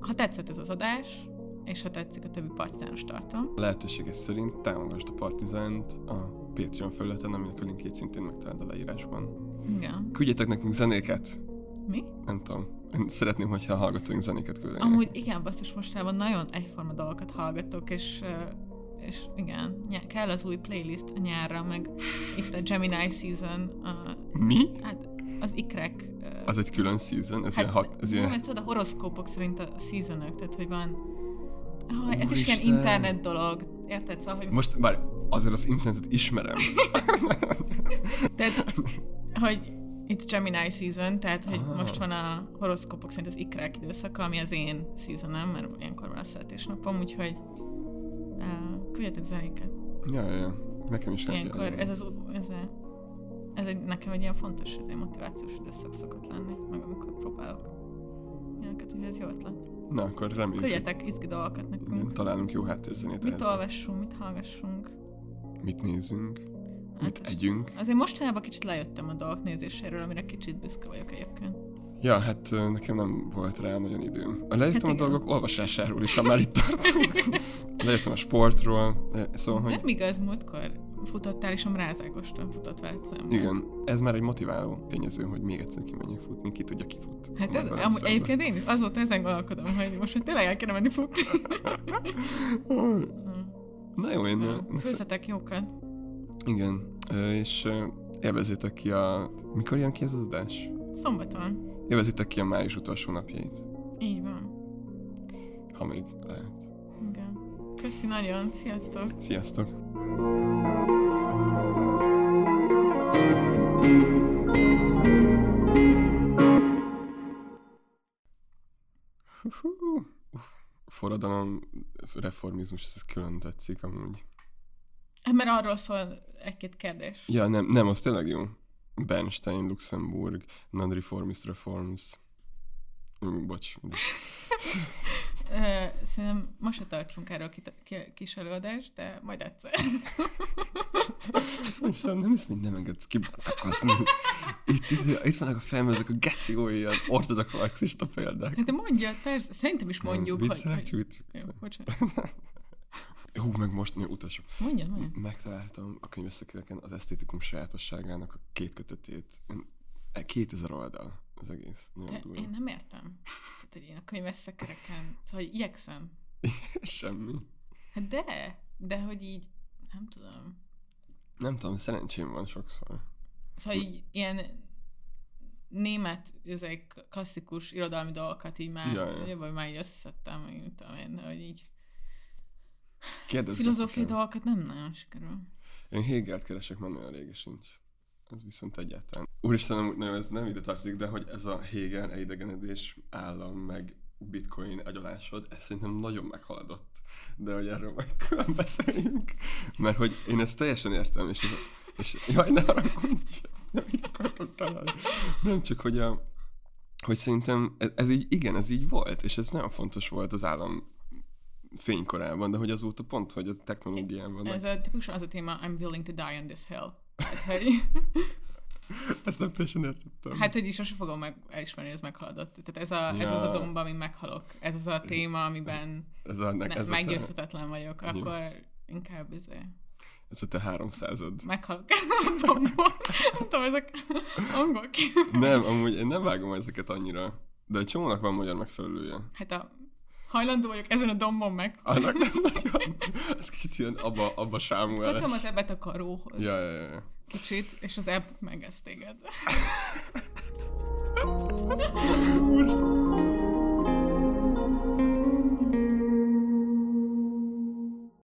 ha tetszett ez az adás, és ha tetszik a többi partizánus tartom. Lehetőséges szerint támogasd a Partizánt a Patreon felületen, aminek a linkjét szintén megtalálod a leírásban. Igen. Küldjetek nekünk zenéket, Mi? nem tudom. Én szeretném, hogyha a hallgatóink zenéket küldenének. Amúgy igen, basszus, mostában nagyon egyforma dolgokat hallgatok, és, és igen, ny- kell az új playlist a nyárra, meg itt a Gemini Season, a, Mi? hát az ikrek. Az egy külön season? Ez ilyen hat, ez nem, ilyen... ez a horoszkópok szerint a seasonok, tehát hogy van... Ah, ez is ilyen Úristen. internet dolog, érted? Szóval, hogy, Most, bár azért az internetet ismerem. [LAUGHS] tehát, hogy it's Gemini season, tehát hogy Ah. most van a horoszkópok szerint az ikrek időszaka, ami az én seasonem, mert ilyenkor van a születésnapom, úgyhogy uh, küldjetek zenéket. ja, ja, ja. Nekem is Ilyenkor ez az, ez, a, ez egy, nekem egy ilyen fontos, ez egy motivációs időszak szokott lenni, meg amikor próbálok ilyeneket, hogy ez jó ötlet. Na, akkor reméljük, Küldjetek izgi dolgokat igen, nekünk. találunk jó háttérzenét Mit olvassunk, mit hallgassunk. Mit nézünk? Mit azt- együnk? Azért mostanában kicsit lejöttem a dolgok nézéséről, amire kicsit büszke vagyok egyébként. Ja, hát nekem nem volt rá nagyon időm. Lejöttem Hát a igen. dolgok olvasásáról is, ha már itt tartunk. [LAUGHS] Lejöttem a sportról, szóval, hogy Nem igaz, múltkor futottál, és a mrázágostan futott veled szemben. igen, ez már egy motiváló tényező, hogy még egyszer kimenjek futni, ki tudja ki fut. Hát ez, amúgy, egyébként én is azóta ezen gondolkodom, hogy most már tényleg el kéne menni futni. [LAUGHS] Na jó, én... ö, Főzzetek jókat. Igen, és ö, élvezzétek ki a... Mikor jön ki ez az adás? Szombaton. Élvezzétek ki a május utolsó napjait, Így van. ha még lehet. Igen. Köszi nagyon. Sziasztok. Sziasztok! Forradalom, reformizmus, ez külön tetszik amúgy. Hát, Mert arról szól egy-két kérdés. Ja, nem, nem, az tényleg jó. Bernstein, Luxemburg, non-reformist reforms. Bocs. [LAUGHS] Szerintem most se tartsunk erről ki- ki- kis előadást, de majd egyszer. [LAUGHS] Istenem, nem hogy nem engedsz kibontakozni. Itt, itt, itt vannak a fejemben ezek a geci olyan ortodox marxista példák. Hát de mondja, persze, szerintem is mondjuk, hogy... Viccelek, hogy... viccelek. Jó, bocsánat. Hú, meg most, jó, utolsó. Mondjad, mondjad. Megtaláltam a könyveszekéreken az esztétikum sajátosságának a két kötetét. E, 2000 oldal az egész. Nagyon De durva. én nem értem. [LAUGHS] Hát, hogy én a könyves szekereken, szóval hogy igyekszem. [LAUGHS] Semmi. Hát de, de hogy így, nem tudom. Nem tudom, szerencsém van sokszor. Szóval így ilyen német, ezek klasszikus irodalmi dolgokat így már, Ja, ja. vagy már így összeszedtem, meg nem tudom én, hogy így Kérdezgetek filozófiai dolgokat nem nagyon sikerül. Én Hegelt keresek, már nagyon régen sincs. Ez viszont egyáltalán. Úristen, nem, nem, ez nem ide tartozik, de hogy ez a Hegel, elidegenedés, állam, meg bitcoin agyalásod, ez szerintem nagyon meghaladott. De hogy erről majd külön beszéljünk. Mert hogy én ezt teljesen értem, és, és jaj, ne haragudj, nem így akartok találni. Nem csak, hogy a, hogy szerintem ez, ez így, igen, ez így volt, és ez nagyon fontos volt az állam fénykorában, de hogy azóta pont, hogy a technológiában. Ez a típusan az a téma, I'm willing to die on this hill. Hogy, Ezt nem teljesen értettem. hát, hogy is sose fogom meg, elismerni, hogy ez meghaladott. Tehát ez, a, ez az a Ja. domba, amin meghalok. Ez az a téma, amiben ez a, ne, ez, a te, meggyőzhetetlen vagyok. Akkor inkább izé, ez a te háromszázad. meghalok a domba. Nem tudom, ezek angol. Nem, amúgy én nem vágom ezeket annyira. De egy csomónak van magyar megfelelője. Hát a hajlandó vagyok ezen a dombon meg. Annak [LAUGHS] nem nagyon. Ez kicsit ilyen abba, abba sámú el. Kötöm az ebet a karóhoz. Ja, ja, ja. Kicsit, és az ebb megesz téged. [LAUGHS] Úristen.